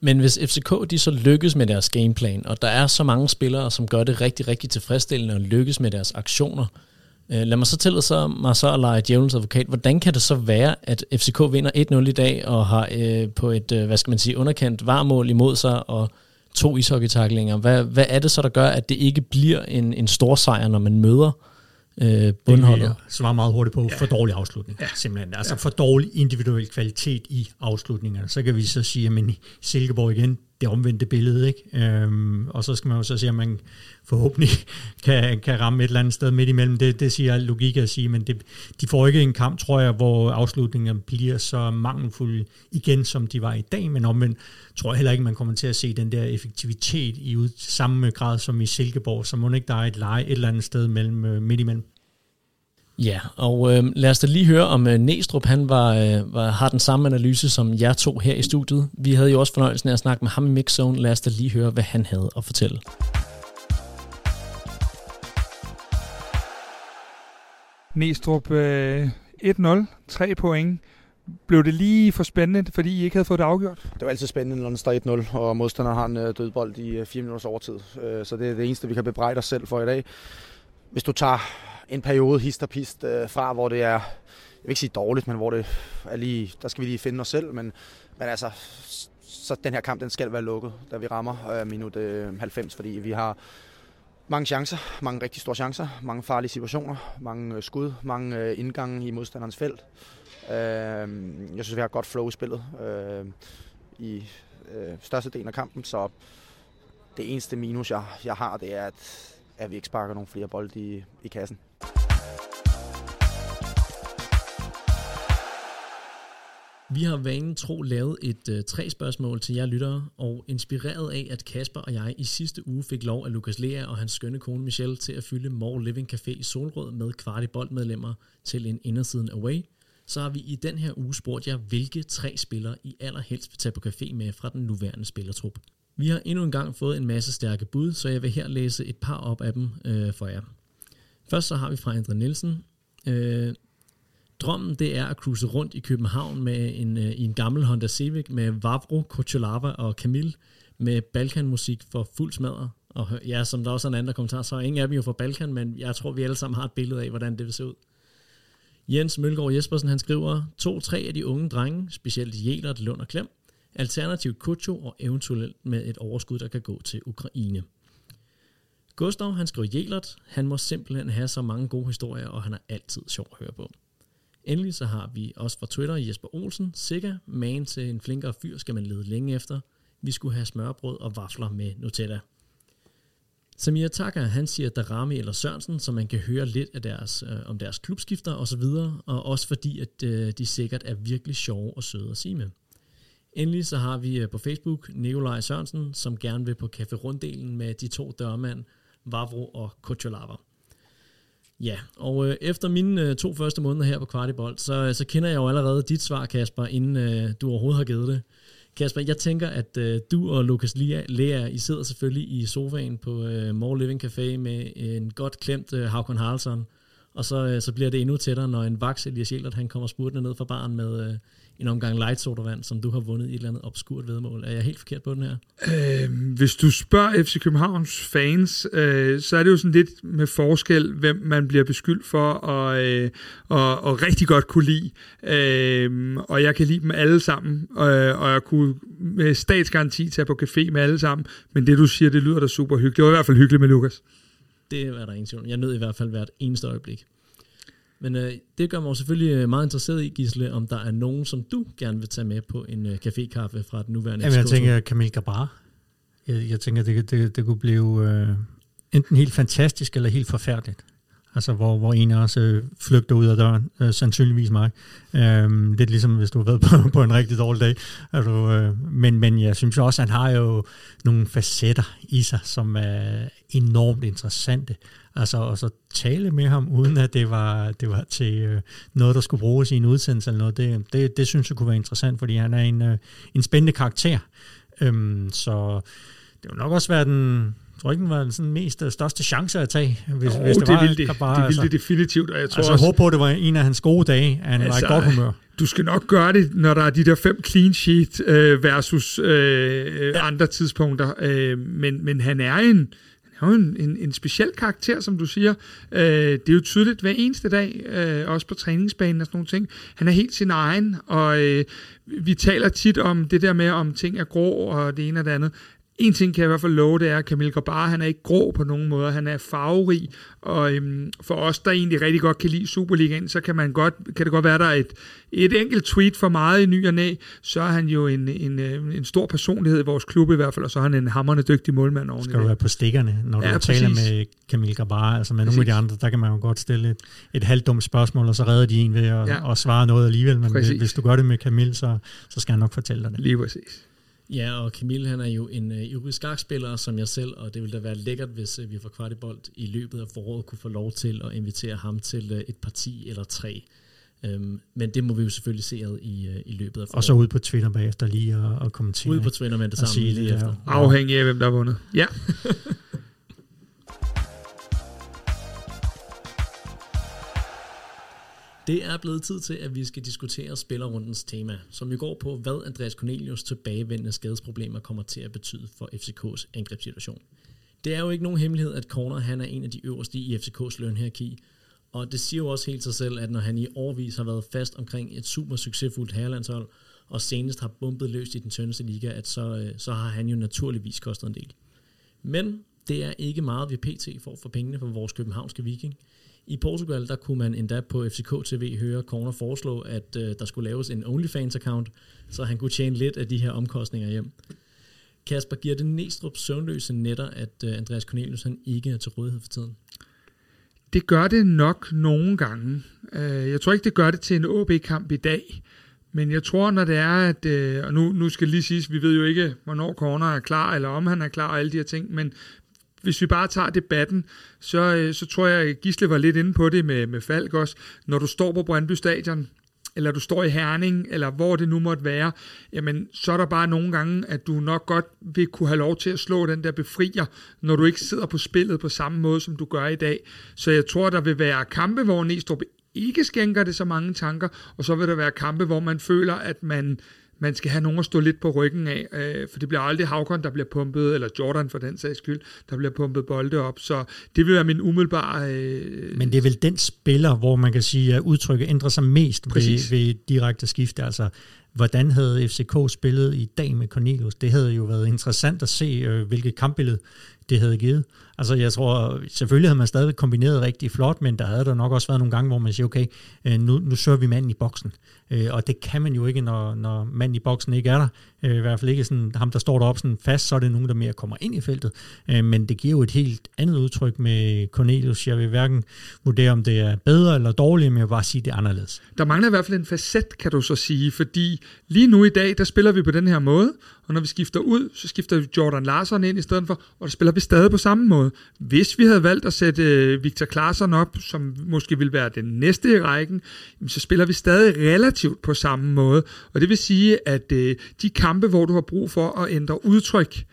Men hvis FCK de så lykkes med deres gameplan, og der er så mange spillere, som gør det rigtig, rigtig tilfredsstillende og lykkes med deres aktioner, øh, lad mig så tillade så, mig så at lege djævelens advokat. Hvordan kan det så være, at FCK vinder 1-0 i dag og har øh, på et, øh, hvad skal man sige, underkendt varmål imod sig og to ishockeytaklinger? Hvad, hvad er det så, der gør, at det ikke bliver en, en stor sejr, når man møder øh, bundholdet. Det svarer meget hurtigt på ja. for dårlig afslutning. Ja. Simpelthen. Altså ja. for dårlig individuel kvalitet i afslutningerne. Så kan vi så sige, at i Silkeborg igen, det omvendte billede. Ikke? Øhm, og så skal man jo så se, at man forhåbentlig kan, kan ramme et eller andet sted midt imellem. Det, det siger logik at sige, men det, de får ikke en kamp, tror jeg, hvor afslutningen bliver så mangelfuld igen, som de var i dag. Men omvendt tror jeg heller ikke, man kommer til at se den der effektivitet i ud, samme grad som i Silkeborg. Så må ikke der er et leje et eller andet sted mellem, øh, midt imellem. Ja, og øh, lad os da lige høre, om øh, Næstrup han var, øh, var, har den samme analyse som jer to her i studiet. Vi havde jo også fornøjelsen af at snakke med ham i Mixzone. Lad os da lige høre, hvad han havde at fortælle. Næstrup øh, 1-0, 3 point. Blev det lige for spændende, fordi I ikke havde fået det afgjort? Det var altid spændende, når den står 1-0, og modstanderen har en øh, dødbold i øh, 4 minutters overtid. Øh, så det er det eneste, vi kan bebrejde os selv for i dag. Hvis du tager en periode hist og pist fra, hvor det er, jeg vil ikke sige dårligt, men hvor det er lige, der skal vi lige finde os selv, men, men altså, så den her kamp, den skal være lukket, da vi rammer minut 90, fordi vi har mange chancer, mange rigtig store chancer, mange farlige situationer, mange øh, skud, mange øh, indgange i modstanderens felt. Øhm, jeg synes, vi har godt flow i spillet øhm, i øh, størstedelen af kampen, så det eneste minus, jeg, jeg har, det er, at, at vi ikke sparker nogle flere bolde i, i kassen. Vi har vanen tro lavet et øh, uh, tre spørgsmål til jer lyttere, og inspireret af, at Kasper og jeg i sidste uge fik lov af Lukas Lea og hans skønne kone Michelle til at fylde More Living Café i Solrød med kvartiboldmedlemmer til en indersiden away, så har vi i den her uge spurgt jer, hvilke tre spillere I allerhelst vil tage på café med fra den nuværende spillertrup. Vi har endnu en gang fået en masse stærke bud, så jeg vil her læse et par op af dem øh, for jer. Først så har vi fra Andre Nielsen. Øh, drømmen det er at cruise rundt i København med en, øh, i en gammel Honda Civic med Vavro, Kocholava og Camille med Balkanmusik for fuld smadre. Og ja, som der også er en anden kommentar, så er ingen af dem jo fra Balkan, men jeg tror, vi alle sammen har et billede af, hvordan det vil se ud. Jens Mølgaard Jespersen, han skriver, to-tre af de unge drenge, specielt Jelert, Lund og Klem, alternativt Kucho og eventuelt med et overskud, der kan gå til Ukraine. Gustav, han skriver Jelert, han må simpelthen have så mange gode historier, og han er altid sjov at høre på. Endelig så har vi også fra Twitter Jesper Olsen, sikker man til en flinkere fyr skal man lede længe efter. Vi skulle have smørbrød og vafler med Nutella. Samir Takker, han siger Darami eller Sørensen, så man kan høre lidt af deres, øh, om deres klubskifter og så videre, og også fordi, at øh, de sikkert er virkelig sjove og søde at sige med. Endelig så har vi øh, på Facebook Nikolaj Sørensen, som gerne vil på Café Runddelen med de to dørmænd, Vavro og Kocholava. Ja, og øh, efter mine øh, to første måneder her på Kvartibold, så, øh, så kender jeg jo allerede dit svar, Kasper, inden øh, du overhovedet har givet det. Kasper, jeg tænker, at øh, du og Lukas Lea, I sidder selvfølgelig i sofaen på øh, More Living Café med en godt klemt øh, Havkon Haraldsson, og så, øh, så bliver det endnu tættere, når en vaks Elias Jelert, han kommer spurtende ned fra baren med øh, en omgang light sodavand, som du har vundet i et eller andet obskurt vedmål. Er jeg helt forkert på den her? Øh, hvis du spørger FC Københavns fans, øh, så er det jo sådan lidt med forskel, hvem man bliver beskyldt for at, øh, og, og rigtig godt kunne lide. Øh, og jeg kan lide dem alle sammen, øh, og jeg kunne med statsgaranti tage på café med alle sammen. Men det du siger, det lyder da super hyggeligt. Det var i hvert fald hyggeligt med Lukas. Det er der ingen tvivl. Jeg nød i hvert fald hvert eneste øjeblik. Men øh, det gør mig selvfølgelig øh, meget interesseret i, Gisle, om der er nogen, som du gerne vil tage med på en øh, café-kaffe fra den nuværende Jamen, jeg tænker Camille Gabar. Jeg, jeg tænker, det, det, det kunne blive øh, enten helt fantastisk eller helt forfærdeligt. Altså, hvor, hvor en af os øh, flygter ud af døren, øh, sandsynligvis mig. Øh, det er ligesom, hvis du har været på, på en rigtig dårlig dag. Altså, øh, men, men jeg synes også, at han har jo nogle facetter i sig, som er enormt interessante. Altså, og så tale med ham, uden at det var, det var til øh, noget, der skulle bruges i en udsendelse eller noget, det, det, det synes jeg kunne være interessant, fordi han er en, øh, en spændende karakter. Øhm, så det vil nok også være den, jeg tror ikke, den var sådan mest øh, største chance at tage, hvis, oh, hvis det, det var. Ville det, bare, det ville altså, det definitivt, og jeg tror altså, også... håber på, at det var en af hans gode dage, at han altså, var i godt humør. Du skal nok gøre det, når der er de der fem clean sheet øh, versus øh, ja. andre tidspunkter, øh, men, men han er en han jo en, en, en speciel karakter, som du siger. Øh, det er jo tydeligt hver eneste dag, øh, også på træningsbanen og sådan nogle ting. Han er helt sin egen, og øh, vi taler tit om det der med, om ting er grå og det ene og det andet. En ting kan jeg i hvert fald love, det er, at Camille Grabar, han er ikke grå på nogen måde. Han er farverig, og øhm, for os, der egentlig rigtig godt kan lide Superligaen, så kan, man godt, kan det godt være, der er et, et enkelt tweet for meget i ny og næ, så er han jo en, en, øh, en stor personlighed i vores klub i hvert fald, og så er han en hammerne dygtig målmand oveni. Skal du være på stikkerne, når ja, du præcis. taler med Camille Grabar, altså med præcis. nogle af de andre, der kan man jo godt stille et, et halvt dumt spørgsmål, og så redder de en ved at, ja. at svare noget alligevel, men præcis. hvis du gør det med Camille, så, så skal han nok fortælle dig det. Lige præcis. Ja, og Camille han er jo en uh, ivrig skakspiller som jeg selv, og det ville da være lækkert, hvis uh, vi fra Kvartibold i løbet af foråret kunne få lov til at invitere ham til uh, et parti eller tre. Um, men det må vi jo selvfølgelig se ad i, uh, i løbet af foråret. Og så ud på Twitter bagefter lige og, og kommentere. Ud på Twitter med det samme lige det, efter. Afhængig af, hvem der har vundet. Ja. Det er blevet tid til, at vi skal diskutere spillerrundens tema, som vi går på, hvad Andreas Cornelius tilbagevendende skadesproblemer kommer til at betyde for FCK's angrebssituation. Det er jo ikke nogen hemmelighed, at Corner han er en af de øverste i FCK's lønhierarki, og det siger jo også helt sig selv, at når han i årvis har været fast omkring et super succesfuldt herrelandshold, og senest har bumpet løst i den tyndeste liga, at så, øh, så har han jo naturligvis kostet en del. Men det er ikke meget, vi pt. får for pengene for vores københavnske viking – i Portugal, der kunne man endda på FCK TV høre Corner foreslå, at øh, der skulle laves en OnlyFans-account, så han kunne tjene lidt af de her omkostninger hjem. Kasper, giver det Næstrup søvnløse netter, at øh, Andreas Cornelius han ikke er til rådighed for tiden? Det gør det nok nogle gange. Øh, jeg tror ikke, det gør det til en OB-kamp i dag. Men jeg tror, når det er, at, øh, og nu, nu skal lige siges, vi ved jo ikke, hvornår Corner er klar, eller om han er klar, og alle de her ting, men hvis vi bare tager debatten, så, øh, så tror jeg, Gisle var lidt inde på det med, med Falk også. Når du står på Brøndby Stadion, eller du står i Herning, eller hvor det nu måtte være, jamen så er der bare nogle gange, at du nok godt vil kunne have lov til at slå den der befrier, når du ikke sidder på spillet på samme måde, som du gør i dag. Så jeg tror, der vil være kampe, hvor Næstrup ikke skænker det så mange tanker, og så vil der være kampe, hvor man føler, at man man skal have nogen at stå lidt på ryggen af, øh, for det bliver aldrig Havkon, der bliver pumpet, eller Jordan for den sags skyld, der bliver pumpet bolde op, så det vil være min umiddelbare... Øh, Men det er vel den spiller, hvor man kan sige, at udtrykket ændrer sig mest ved, ved direkte skifte, altså hvordan havde FCK spillet i dag med Cornelius? Det havde jo været interessant at se, øh, hvilket kampbillede det havde givet. Altså jeg tror, selvfølgelig havde man stadig kombineret rigtig flot, men der havde der nok også været nogle gange, hvor man siger, okay, øh, nu, nu søger vi manden i boksen. Øh, og det kan man jo ikke, når, når manden i boksen ikke er der. Øh, I hvert fald ikke sådan, ham, der står deroppe sådan fast, så er det nogen, der mere kommer ind i feltet. Men det giver jo et helt andet udtryk med Cornelius. Jeg vil hverken vurdere, om det er bedre eller dårligere, men jeg vil bare sige, det er anderledes. Der mangler i hvert fald en facet, kan du så sige, fordi lige nu i dag, der spiller vi på den her måde, og når vi skifter ud, så skifter vi Jordan Larsen ind i stedet for, og der spiller vi stadig på samme måde. Hvis vi havde valgt at sætte øh, Victor Klaasen op, som måske ville være den næste i rækken, så spiller vi stadig relativt på samme måde. Og det vil sige, at øh, de kampe, hvor du har brug for at ændre udtryk,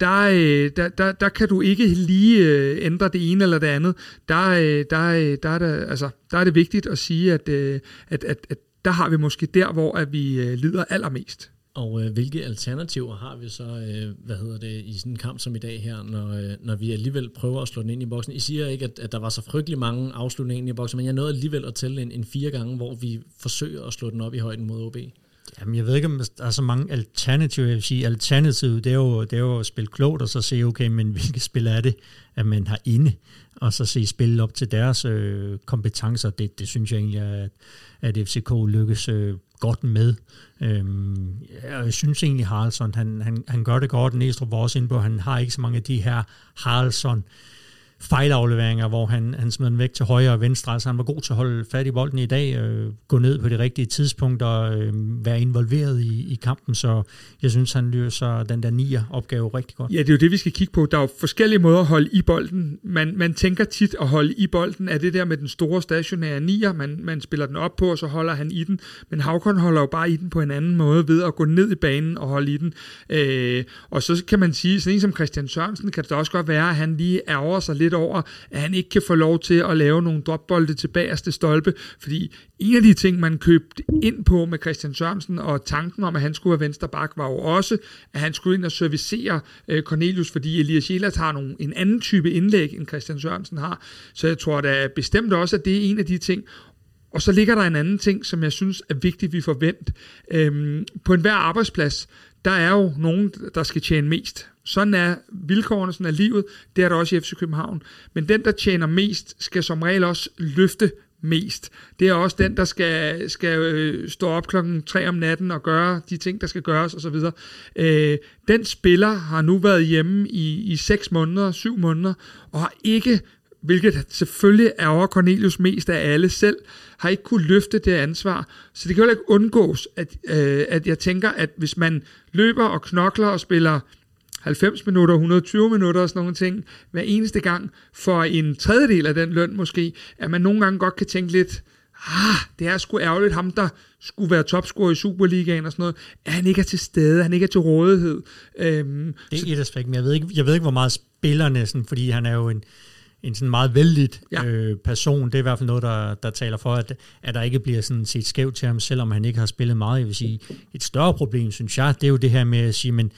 der, øh, der, der, der kan du ikke lige ændre det ene eller det andet. Der, der, der, er, det, altså, der er det vigtigt at sige, at, at, at, at der har vi måske der, hvor at vi lider allermest. Og øh, hvilke alternativer har vi så, øh, hvad hedder det, i sådan en kamp som i dag her, når, øh, når vi alligevel prøver at slå den ind i boksen? I siger ikke, at, at der var så frygtelig mange afslutninger ind i boksen, men jeg nåede alligevel at tælle en, en fire gange, hvor vi forsøger at slå den op i højden mod OB. Jamen, jeg ved ikke, om der er så mange alternativer. Jeg vil sige, alternativet, det er, jo, det er jo at spille klogt, og så se, okay, men hvilke spil er det, at man har inde, og så se spille op til deres øh, kompetencer. Det, det synes jeg egentlig, at, at FCK lykkes øh, godt med. Øhm, jeg synes egentlig, Haraldsson, han, han, han gør det godt. Næstrup var også inde på, han har ikke så mange af de her Haraldsson fejlafleveringer, hvor han, han smed den væk til højre og venstre. Altså han var god til at holde fat i bolden i dag, øh, gå ned på det rigtige tidspunkt og øh, være involveret i, i kampen. Så jeg synes, han løser den der nier opgave rigtig godt. Ja, det er jo det, vi skal kigge på. Der er jo forskellige måder at holde i bolden. Man, man tænker tit at holde i bolden af det der med den store stationære nier. Man, man spiller den op på, og så holder han i den. Men Havkon holder jo bare i den på en anden måde ved at gå ned i banen og holde i den. Øh, og så kan man sige, sådan en som Christian Sørensen kan det også godt være, at han lige ærger sig lidt lidt over, at han ikke kan få lov til at lave nogle dropbolde til bagerste stolpe, fordi en af de ting, man købte ind på med Christian Sørensen og tanken om, at han skulle være venstre bak, var jo også, at han skulle ind og servicere øh, Cornelius, fordi Elias Jelert har nogle, en anden type indlæg, end Christian Sørensen har. Så jeg tror da bestemt også, at det er en af de ting. Og så ligger der en anden ting, som jeg synes er vigtigt, vi forventer. Øhm, på enhver arbejdsplads, der er jo nogen, der skal tjene mest. Sådan er vilkårene, sådan er livet. Det er der også i FC København. Men den, der tjener mest, skal som regel også løfte mest. Det er også den, der skal, skal øh, stå op klokken 3 om natten og gøre de ting, der skal gøres osv. Øh, den spiller har nu været hjemme i, i 6 måneder, 7 måneder, og har ikke hvilket selvfølgelig er over Cornelius mest af alle selv, har ikke kunne løfte det ansvar. Så det kan jo ikke undgås, at, øh, at jeg tænker, at hvis man løber og knokler og spiller 90 minutter, 120 minutter og sådan nogle ting, hver eneste gang for en tredjedel af den løn måske, at man nogle gange godt kan tænke lidt, ah, det er sgu ærgerligt, ham der skulle være topscorer i Superligaen og sådan noget, at han ikke er til stede, han ikke er til rådighed. Øhm, det er et aspekt, men jeg ved ikke, jeg ved ikke hvor meget spillerne, sådan, fordi han er jo en, en sådan meget vældigt ja. øh, person. Det er i hvert fald noget, der, der taler for, at, at der ikke bliver sådan set skævt til ham, selvom han ikke har spillet meget. Jeg vil sige, et større problem, synes jeg, det er jo det her med at sige, men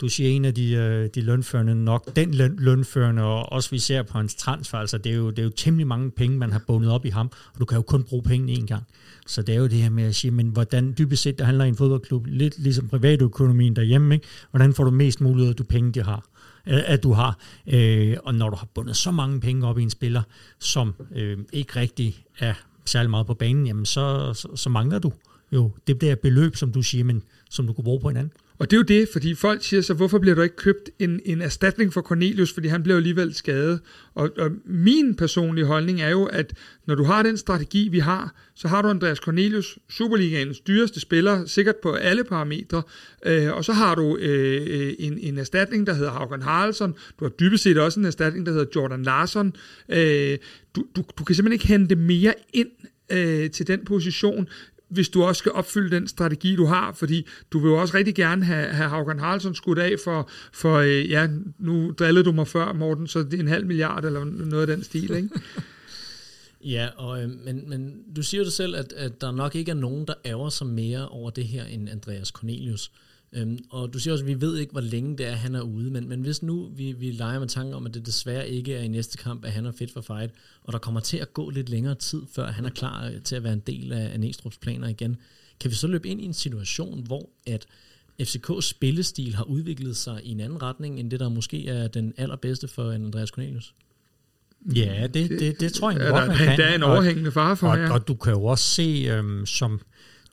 du siger en af de, øh, de lønførende nok, den løn, lønførende, og også vi ser på hans transfer, altså det er, jo, det er jo temmelig mange penge, man har bundet op i ham, og du kan jo kun bruge pengene én gang. Så det er jo det her med at sige, men hvordan dybest set, det handler i en fodboldklub, lidt ligesom privatøkonomien derhjemme, ikke? hvordan får du mest mulighed af de penge, de har Øh, at du har. Øh, og når du har bundet så mange penge op i en spiller, som øh, ikke rigtig er særlig meget på banen, jamen så, så, så mangler du jo det der beløb, som du siger, men som du kunne bruge på en anden. Og det er jo det, fordi folk siger så, hvorfor bliver du ikke købt en, en erstatning for Cornelius, fordi han blev alligevel skadet. Og, og min personlige holdning er jo, at når du har den strategi, vi har, så har du Andreas Cornelius, Superligaens dyreste spiller, sikkert på alle parametre, øh, og så har du øh, en, en erstatning, der hedder Haugen Haraldsson, du har dybest set også en erstatning, der hedder Jordan Larsson. Øh, du, du, du kan simpelthen ikke hente mere ind øh, til den position, hvis du også skal opfylde den strategi, du har, fordi du vil jo også rigtig gerne have, have Haugen Haraldsson skudt af for, for øh, ja, nu drillede du mig før, Morten, så det er en halv milliard eller noget af den stil, ikke? ja, og, øh, men, men du siger jo selv, at, at der nok ikke er nogen, der ærger sig mere over det her end Andreas Cornelius. Øhm, og du siger også, at vi ved ikke, hvor længe det er, han er ude, men, men hvis nu vi, vi leger med tanken om, at det desværre ikke er i næste kamp, at han er fedt for fight, og der kommer til at gå lidt længere tid, før han er klar til at være en del af, af Næstrup's planer igen, kan vi så løbe ind i en situation, hvor at FCK's spillestil har udviklet sig i en anden retning, end det, der måske er den allerbedste for Andreas Cornelius? Ja, det, det, det tror jeg godt, man kan. Der er en overhængende fare for, og, ja. Og, og du kan jo også se, øhm, som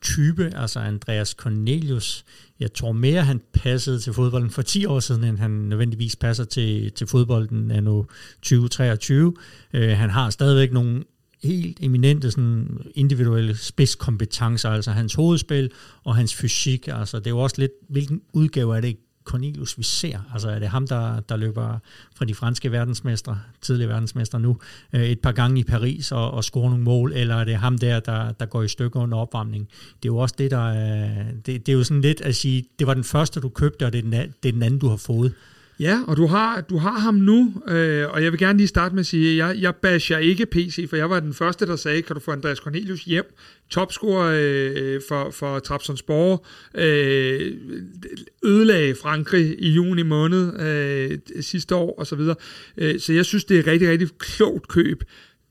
type, altså Andreas Cornelius, jeg tror mere, han passede til fodbolden for 10 år siden, end han nødvendigvis passer til, til fodbolden af nu 2023. Øh, han har stadigvæk nogle helt eminente sådan individuelle spidskompetencer, altså hans hovedspil og hans fysik. Altså det er jo også lidt, hvilken udgave er det Cornelius, vi ser? Altså er det ham, der, der løber fra de franske verdensmestre, tidligere verdensmestre nu, øh, et par gange i Paris og, og scorer nogle mål, eller er det ham der, der, der går i stykker under opvarmning? Det er jo også det, der det, det er jo sådan lidt at sige, det var den første, du købte, og det er den, det er den anden, du har fået. Ja, og du har, du har ham nu, øh, og jeg vil gerne lige starte med at sige, at jeg, jeg basher ikke PC, for jeg var den første, der sagde, kan du få Andreas Cornelius hjem, topscorer øh, for, for Trabzonspor, øh, ødelagde Frankrig i juni måned øh, sidste år, og så videre. Øh, så jeg synes, det er et rigtig, rigtig klogt køb.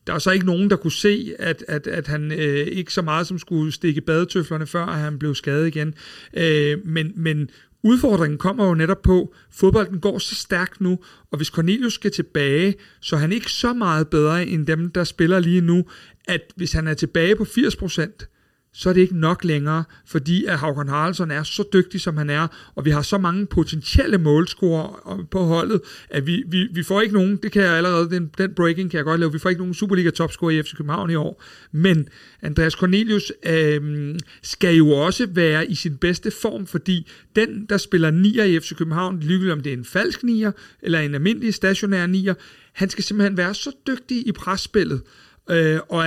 Der er så ikke nogen, der kunne se, at, at, at han øh, ikke så meget som skulle stikke badetøflerne, før han blev skadet igen. Øh, men, men Udfordringen kommer jo netop på, fodbolden går så stærkt nu, og hvis Cornelius skal tilbage, så er han ikke så meget bedre end dem, der spiller lige nu, at hvis han er tilbage på 80%, så er det ikke nok længere, fordi at Haugen Haraldsson er så dygtig, som han er, og vi har så mange potentielle målscorer på holdet, at vi, vi, vi får ikke nogen, det kan jeg allerede, den, den breaking kan jeg godt lave, vi får ikke nogen Superliga topscorer i FC København i år, men Andreas Cornelius øh, skal jo også være i sin bedste form, fordi den, der spiller nier i FC København, ligegyldigt om det er en falsk nier, eller en almindelig stationær nier, han skal simpelthen være så dygtig i presspillet, Øh, og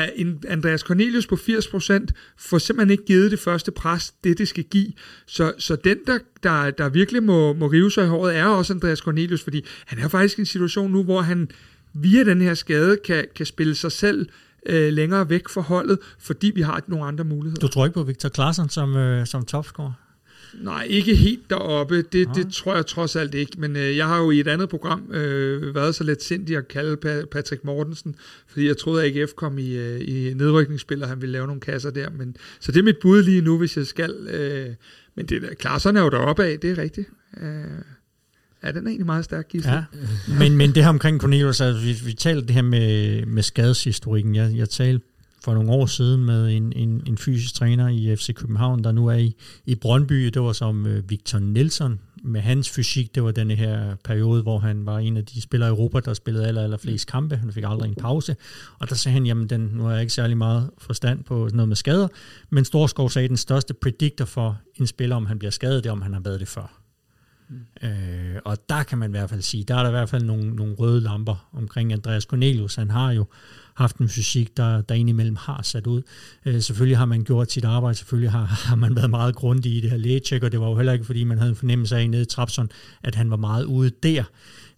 Andreas Cornelius på 80% får simpelthen ikke givet det første pres, det det skal give. Så, så den, der, der, der virkelig må, må rive sig i håret, er også Andreas Cornelius, fordi han er faktisk i en situation nu, hvor han via den her skade kan, kan spille sig selv øh, længere væk fra holdet, fordi vi har nogle andre muligheder. Du tror ikke på Victor Klaassen som, øh, som topscorer? Nej, ikke helt deroppe. Det, det tror jeg trods alt ikke. Men øh, jeg har jo i et andet program øh, været så let sindig at kalde pa- Patrick Mortensen, fordi jeg troede, at AGF kom i, øh, i nedrykningsspil, og han ville lave nogle kasser der. Men, så det er mit bud lige nu, hvis jeg skal. Øh, men det er klart, sådan er jo deroppe af, det er rigtigt. Øh, Ja, den er egentlig meget stærk, Gisle. Ja. men, men det her omkring Cornelius, altså, vi, vi talte det her med, med skadeshistorikken. Jeg, jeg talte for nogle år siden med en, en, en fysisk træner i FC København, der nu er i, i Brøndby. Det var som øh, Victor Nelson med hans fysik. Det var den her periode, hvor han var en af de spillere i Europa, der spillede aller, aller flest kampe. Han fik aldrig en pause. Og der sagde han, jamen den, nu har jeg ikke særlig meget forstand på noget med skader, men Storskov sagde, at den største predictor for en spiller, om han bliver skadet, det er, om han har været det før. Mm. Øh, og der kan man i hvert fald sige, der er der i hvert fald nogle, nogle røde lamper omkring Andreas Cornelius. Han har jo haft en fysik, der, der indimellem har sat ud. Øh, selvfølgelig har man gjort sit arbejde, selvfølgelig har, har man været meget grundig i det her lægetjek, og det var jo heller ikke, fordi man havde en fornemmelse af nede i Trapson, at han var meget ude der.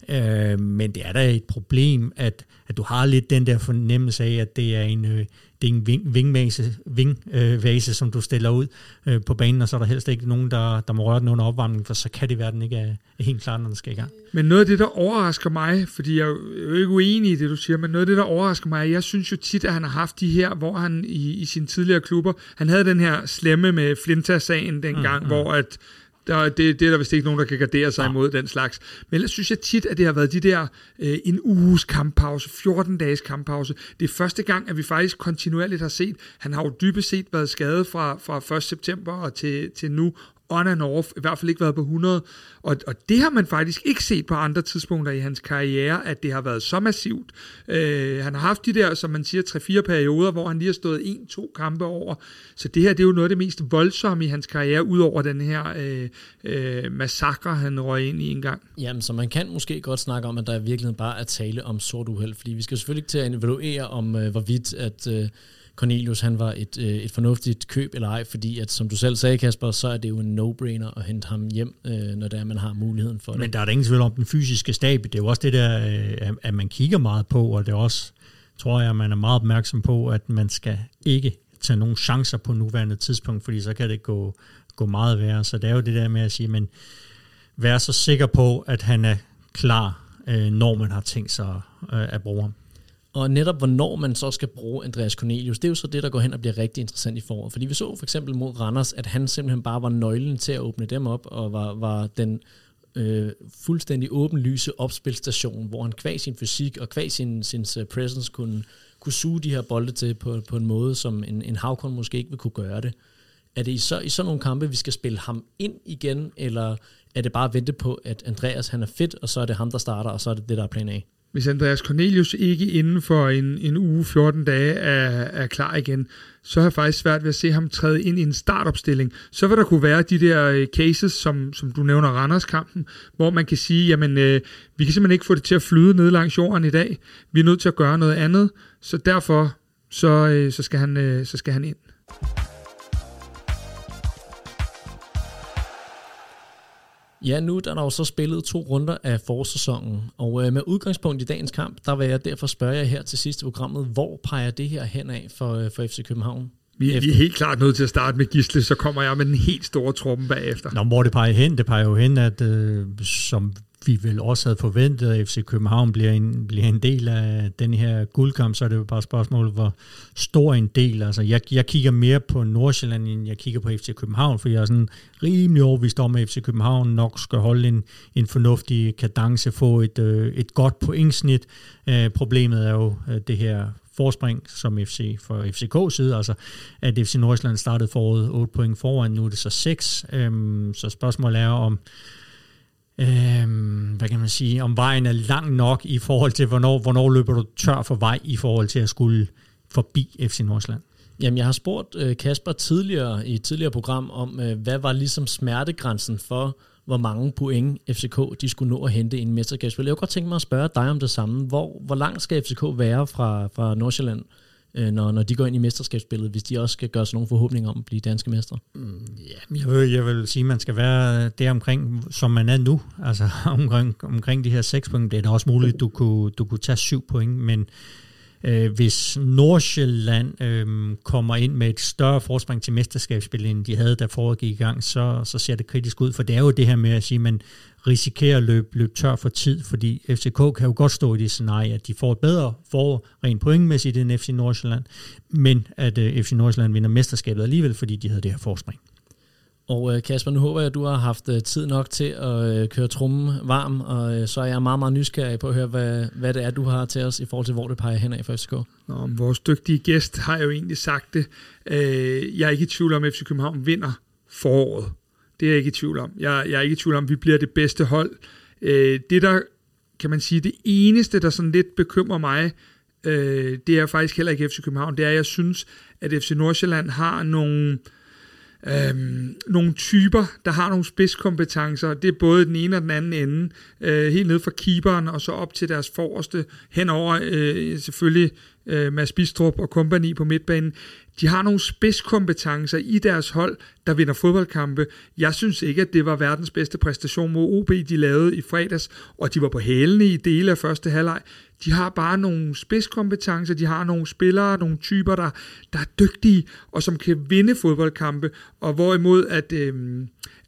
Øh, men det er da et problem, at, at du har lidt den der fornemmelse af, at det er en, øh, det er en ving, vingvase, vingvase, øh, som du stiller ud øh, på banen, og så er der helst ikke nogen, der, der må røre den under opvarmningen, for så kan det være, den ikke er, er helt klar, når den skal i gang. Men noget af det, der overrasker mig, fordi jeg er jo ikke uenig i det, du siger, men noget af det, der overrasker mig, jeg synes jo tit, at han har haft de her, hvor han i, i sine tidligere klubber, han havde den her slemme med Flinta-sagen dengang, mm, mm. hvor at der, det, det er der vist ikke nogen, der kan gardere sig ja. imod den slags. Men ellers synes jeg tit, at det har været de der øh, en uges kamppause, 14 dages kamppause. Det er første gang, at vi faktisk kontinuerligt har set, han har jo dybest set været skadet fra, fra 1. september og til, til nu, on and off, i hvert fald ikke været på 100. Og, og det har man faktisk ikke set på andre tidspunkter i hans karriere, at det har været så massivt. Øh, han har haft de der, som man siger, 3-4 perioder, hvor han lige har stået 1-2 kampe over. Så det her, det er jo noget af det mest voldsomme i hans karriere, udover den her øh, øh, massakre, han røg ind i en gang. Jamen, så man kan måske godt snakke om, at der virkelig bare er tale om sort uheld, fordi vi skal selvfølgelig ikke til at evaluere om, øh, hvorvidt at... Øh, Cornelius han var et, øh, et fornuftigt køb eller ej, fordi at, som du selv sagde, Kasper, så er det jo en no-brainer at hente ham hjem, øh, når det er, man har muligheden for det. Men der er da ingen tvivl om den fysiske stab. Det er jo også det der, øh, at man kigger meget på, og det er også, tror jeg, man er meget opmærksom på, at man skal ikke tage nogen chancer på nuværende tidspunkt, fordi så kan det gå, gå meget værre. Så det er jo det der med at sige, men vær så sikker på, at han er klar, øh, når man har tænkt sig øh, at bruge ham. Og netop hvornår man så skal bruge Andreas Cornelius, det er jo så det, der går hen og bliver rigtig interessant i foråret. Fordi vi så for eksempel mod Randers, at han simpelthen bare var nøglen til at åbne dem op, og var, var den øh, fuldstændig åbenlyse opspilstation, hvor han kvæg sin fysik og kvæg sin, sin øh, presence kunne, kunne suge de her bolde til på, på en måde, som en, en Havkon måske ikke vil kunne gøre det. Er det i, så, i sådan nogle kampe, vi skal spille ham ind igen, eller er det bare at vente på, at Andreas han er fedt, og så er det ham, der starter, og så er det det, der er plan A? Hvis Andreas Cornelius ikke inden for en, en uge, 14 dage er, er klar igen, så har jeg faktisk svært ved at se ham træde ind i en startopstilling. Så vil der kunne være de der øh, cases, som, som du nævner, Randers-kampen, hvor man kan sige, jamen, øh, vi kan simpelthen ikke få det til at flyde ned langs jorden i dag. Vi er nødt til at gøre noget andet, så derfor så, øh, så, skal, han, øh, så skal han ind. Ja, nu der er der jo så spillet to runder af forsæsonen, og øh, med udgangspunkt i dagens kamp, der vil jeg derfor spørge jer her til sidste programmet, hvor peger det her hen af for, øh, for FC København? Vi, vi er helt klart nødt til at starte med Gisle, så kommer jeg med den helt store truppen bagefter. Nå, hvor det peger hen? Det peger jo hen, at øh, som vi vel også havde forventet, at FC København bliver en, bliver en del af den her guldkamp, så er det jo bare et spørgsmål, hvor stor en del. Altså, jeg, jeg kigger mere på Nordsjælland, end jeg kigger på FC København, for jeg er sådan rimelig overbevist om, at FC København nok skal holde en, en fornuftig kadence, få et, øh, et godt pointsnit. Øh, problemet er jo øh, det her forspring som FC for FCK side, altså at FC Nordsjælland startede foråret 8 point foran, nu er det så 6. Øhm, så spørgsmålet er om, øhm, hvad kan man sige, om vejen er lang nok i forhold til, hvornår, hvornår løber du tør for vej i forhold til at skulle forbi FC Nordsjælland? Jamen, jeg har spurgt øh, Kasper tidligere i et tidligere program om, øh, hvad var ligesom smertegrænsen for, hvor mange point FCK de skulle nå at hente i en mesterskabsspil. Jeg kunne godt tænke mig at spørge dig om det samme. Hvor, hvor langt skal FCK være fra, fra Nordsjælland, øh, Øh, når, når de går ind i mesterskabsspillet, hvis de også skal gøre sig nogle forhåbninger om at blive danske mestre? Mm, ja, jeg vil, jeg vil sige, at man skal være øh, der omkring, som man er nu. Altså omkring, omkring de her seks point. Det er da også muligt, at du kunne, du kunne tage syv point, men Øh, hvis Nordsjælland øh, kommer ind med et større forspring til mesterskabsspillet, end de havde, da foråret gik i gang, så, så ser det kritisk ud. For det er jo det her med at sige, at man risikerer at løbe, løbe tør for tid, fordi FCK kan jo godt stå i det scenarie, at de får et bedre for rent pointmæssigt end FC Nordsjælland, men at øh, FC Nordsjælland vinder mesterskabet alligevel, fordi de havde det her forspring. Og øh, Kasper, nu håber jeg, at du har haft øh, tid nok til at køre trummen varm, og så er jeg meget, meget nysgerrig på at høre, hvad, hvad det er, du har til os i forhold til, hvor det peger hen af for FCK. Nå, vores dygtige gæst har jo egentlig sagt det. Jeg er ikke i tvivl om, at FC København vinder foråret. Det er jeg ikke i tvivl om. Jeg, jeg er ikke i tvivl om, at vi bliver det bedste hold. Øh, det der, kan man sige, det eneste, der sådan lidt bekymrer mig, øh, det er faktisk heller ikke FC København, det er, at jeg synes, at FC Nordsjælland har nogle øhm, nogle typer, der har nogle spidskompetencer. Det er både den ene og den anden ende. Øh, helt ned fra keeperen og så op til deres forreste, henover øh, selvfølgelig øh, Mads Bistrup og kompagni på midtbanen. De har nogle spidskompetencer i deres hold, der vinder fodboldkampe. Jeg synes ikke, at det var verdens bedste præstation mod OB, de lavede i fredags, og de var på hælene i dele af første halvleg. De har bare nogle spidskompetencer, de har nogle spillere, nogle typer, der, der er dygtige, og som kan vinde fodboldkampe, og hvorimod at, øh,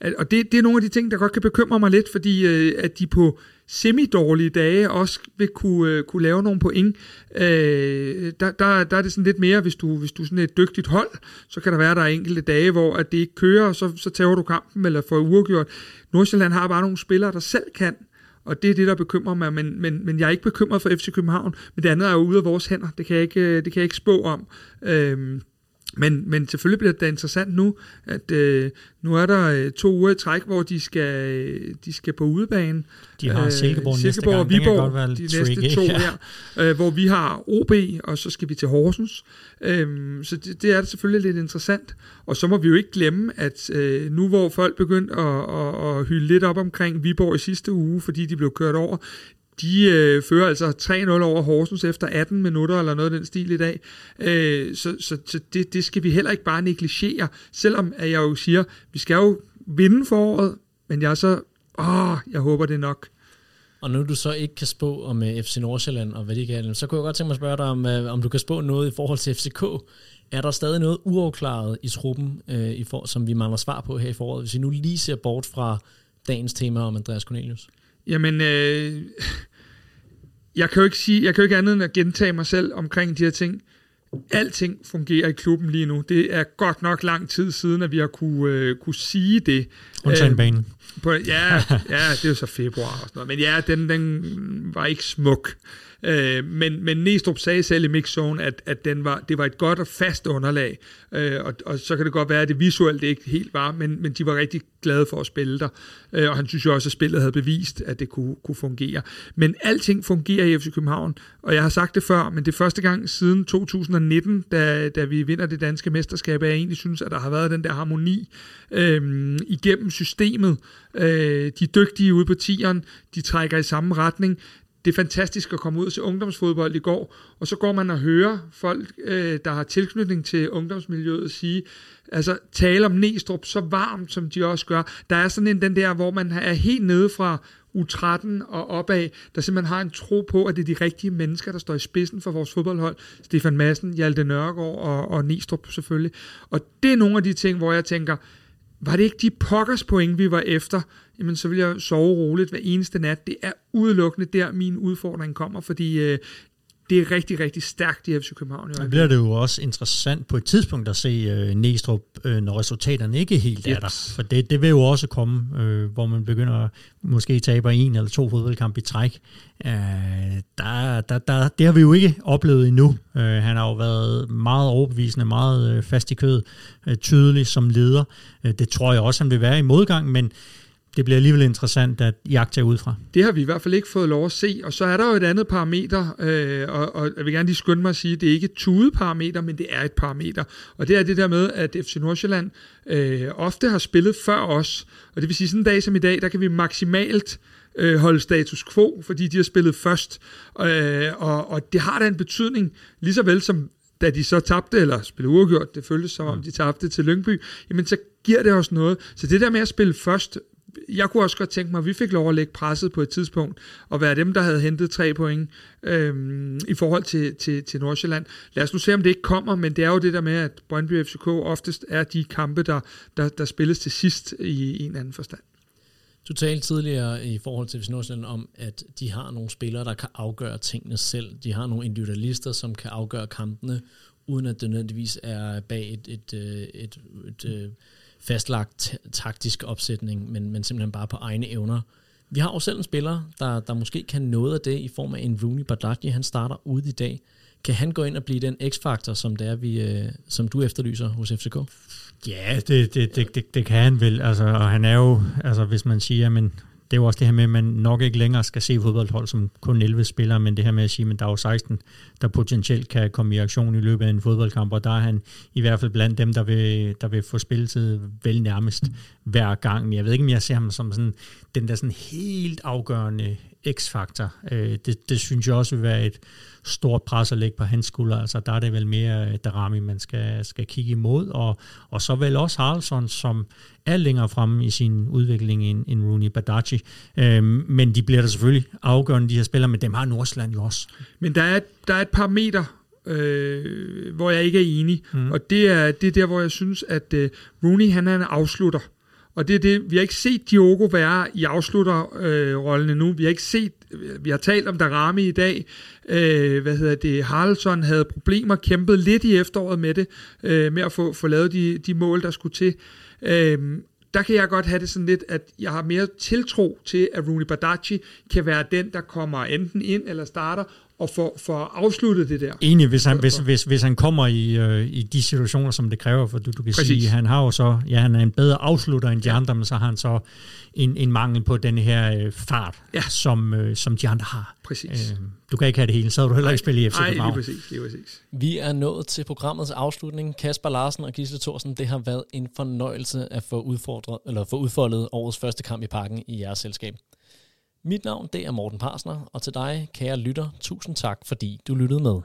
at og det, det er nogle af de ting, der godt kan bekymre mig lidt, fordi øh, at de på semi-dårlige dage også vil kunne, øh, kunne lave nogle point. Øh, der, der, der er det sådan lidt mere, hvis du, hvis du er et dygtigt hold, så kan der være, der er enkelte dage, hvor at det ikke kører, og så, så tager du kampen eller får uafgjort. Nordsjælland har bare nogle spillere, der selv kan, og det er det, der bekymrer mig, men, men, men jeg er ikke bekymret for FC København, men det andet er jo ude af vores hænder, det kan jeg ikke, øh, det kan jeg ikke spå om. Øh, men, men selvfølgelig bliver det interessant nu, at øh, nu er der øh, to uger i træk, hvor de skal, de skal på udebane. De har Silkeborg, øh, Silkeborg og Viborg de tricky. næste to ja. her, øh, hvor vi har OB, og så skal vi til Horsens. Øh, så det, det er det selvfølgelig lidt interessant. Og så må vi jo ikke glemme, at øh, nu hvor folk begyndte at, at, at hylde lidt op omkring Viborg i sidste uge, fordi de blev kørt over, de øh, fører altså 3-0 over Horsens efter 18 minutter eller noget af den stil i dag. Øh, så så, så det, det skal vi heller ikke bare negligere, selvom at jeg jo siger, vi skal jo vinde foråret, men jeg er så, åh, jeg håber det nok. Og nu du så ikke kan spå om øh, uh, FC Nordsjælland og hvad de kan, så kunne jeg godt tænke mig at spørge dig, om, uh, om du kan spå noget i forhold til FCK. Er der stadig noget uafklaret i truppen, uh, i for, som vi mangler svar på her i foråret, hvis vi nu lige ser bort fra dagens tema om Andreas Cornelius? Jamen, øh, jeg kan jo ikke sige, jeg kan jo ikke andet end at gentage mig selv omkring de her ting. Alting fungerer i klubben lige nu. Det er godt nok lang tid siden, at vi har kunne, øh, kunne sige det. Undtagen øh, banen. På, ja, ja, det er jo så februar og sådan noget. Men ja, den, den var ikke smuk. Øh, men, men Næstrup sagde selv i mixzone, at, at den var, det var et godt og fast underlag, øh, og, og så kan det godt være, at det visuelt ikke helt var, men, men de var rigtig glade for at spille der, øh, og han synes jo også, at spillet havde bevist, at det kunne, kunne fungere. Men alting fungerer i FC København, og jeg har sagt det før, men det er første gang siden 2019, da, da vi vinder det danske mesterskab, at jeg egentlig synes, at der har været den der harmoni øh, igennem systemet. Øh, de er dygtige ude på tieren, de trækker i samme retning det er fantastisk at komme ud og se ungdomsfodbold i går, og så går man og hører folk, øh, der har tilknytning til ungdomsmiljøet, sige, altså tale om Næstrup så varmt, som de også gør. Der er sådan en den der, hvor man er helt nede fra U13 og opad, der simpelthen har en tro på, at det er de rigtige mennesker, der står i spidsen for vores fodboldhold. Stefan Madsen, Hjalte Nørgaard og, og Næstrup selvfølgelig. Og det er nogle af de ting, hvor jeg tænker, var det ikke de pokkers point, vi var efter, jamen så vil jeg sove roligt hver eneste nat. Det er udelukkende der, min udfordring kommer, fordi øh, det er rigtig, rigtig stærkt i FC København. Det bliver det jo også interessant på et tidspunkt at se øh, Næstrup, øh, når resultaterne ikke helt er der. For det, det vil jo også komme, øh, hvor man begynder måske taber en eller to fodboldkampe i træk. Øh, der, der, der, det har vi jo ikke oplevet endnu. Øh, han har jo været meget overbevisende, meget øh, fast i kød, øh, tydelig som leder. Øh, det tror jeg også, han vil være i modgang, men det bliver alligevel interessant at jagte ud fra. Det har vi i hvert fald ikke fået lov at se. Og så er der jo et andet parameter, øh, og, og jeg vil gerne lige skynde mig at sige, at det er ikke et tudeparameter, men det er et parameter. Og det er det der med, at FC Nordsjælland øh, ofte har spillet før os. Og det vil sige, sådan en dag som i dag, der kan vi maksimalt øh, holde status quo, fordi de har spillet først. Øh, og, og det har da en betydning, lige så vel som da de så tabte, eller spillede uafgjort, det føltes som om de tabte til Lyngby, jamen så giver det os noget. Så det der med at spille først, jeg kunne også godt tænke mig, at vi fik lov at lægge presset på et tidspunkt, og være dem, der havde hentet tre point øhm, i forhold til, til, til Nordsjælland. Lad os nu se, om det ikke kommer, men det er jo det der med, at Brøndby FCK oftest er de kampe, der, der, der spilles til sidst i en anden forstand. Du talte tidligere i forhold til Nordsjælland om, at de har nogle spillere, der kan afgøre tingene selv. De har nogle individualister, som kan afgøre kampene, uden at det nødvendigvis er bag et, et, øh, et, et, et, et fastlagt taktisk opsætning, men, men simpelthen bare på egne evner. Vi har jo selv en spiller, der, der måske kan noget af det i form af en Rooney Badaji. Han starter ude i dag. Kan han gå ind og blive den x-faktor, som, det er, vi, øh, som du efterlyser hos FCK? Ja, det, det, det, det, det kan han vel. Altså, og han er jo, altså, hvis man siger, men det er jo også det her med, at man nok ikke længere skal se fodboldhold som kun 11 spillere, men det her med at sige, at der er jo 16, der potentielt kan komme i aktion i løbet af en fodboldkamp, og der er han i hvert fald blandt dem, der vil, der vil få spilletid vel nærmest hver gang. Jeg ved ikke, om jeg ser ham som sådan, den der sådan helt afgørende x-faktor. Øh, det, det synes jeg også vil være et stort pres at lægge på hans skulder. Altså, der er det vel mere øh, Darami, man skal, skal kigge imod, og, og så vel også Haraldsson, som er længere fremme i sin udvikling end, end Rooney Badaci. Øhm, men de bliver der selvfølgelig afgørende, de her spillere, men dem har Nordsjælland jo også. Men der er, der er et par meter, øh, hvor jeg ikke er enig, mm. og det er, det er der, hvor jeg synes, at øh, Rooney han er en afslutter. Og det er det, vi har ikke set Diogo være i afslutterrollen øh, endnu. Vi har ikke set, vi har talt om Darami i dag. Øh, hvad hedder det? Haraldsson havde problemer, kæmpet lidt i efteråret med det, øh, med at få, få lavet de, de mål, der skulle til. Øh, der kan jeg godt have det sådan lidt, at jeg har mere tiltro til, at Rooney Badaci kan være den, der kommer enten ind eller starter, og for, for at afslutte det der. Enig, hvis han, hvis, hvis, hvis han kommer i, øh, i de situationer, som det kræver, for du, du kan Præcis. sige, han har jo så, ja, han er en bedre afslutter end de ja. andre, men så har han så en, en mangel på den her øh, fart, ja. som, øh, som de andre har. Præcis. Øh, du kan ikke have det hele, så havde du heller ikke spillet i FC Nej, lige præcis, lige præcis. Vi er nået til programmets afslutning. Kasper Larsen og Gisle Thorsen, det har været en fornøjelse at få, udfordret, eller få udfoldet årets første kamp i parken i jeres selskab. Mit navn det er Morten Parsner, og til dig, kære lytter, tusind tak, fordi du lyttede med.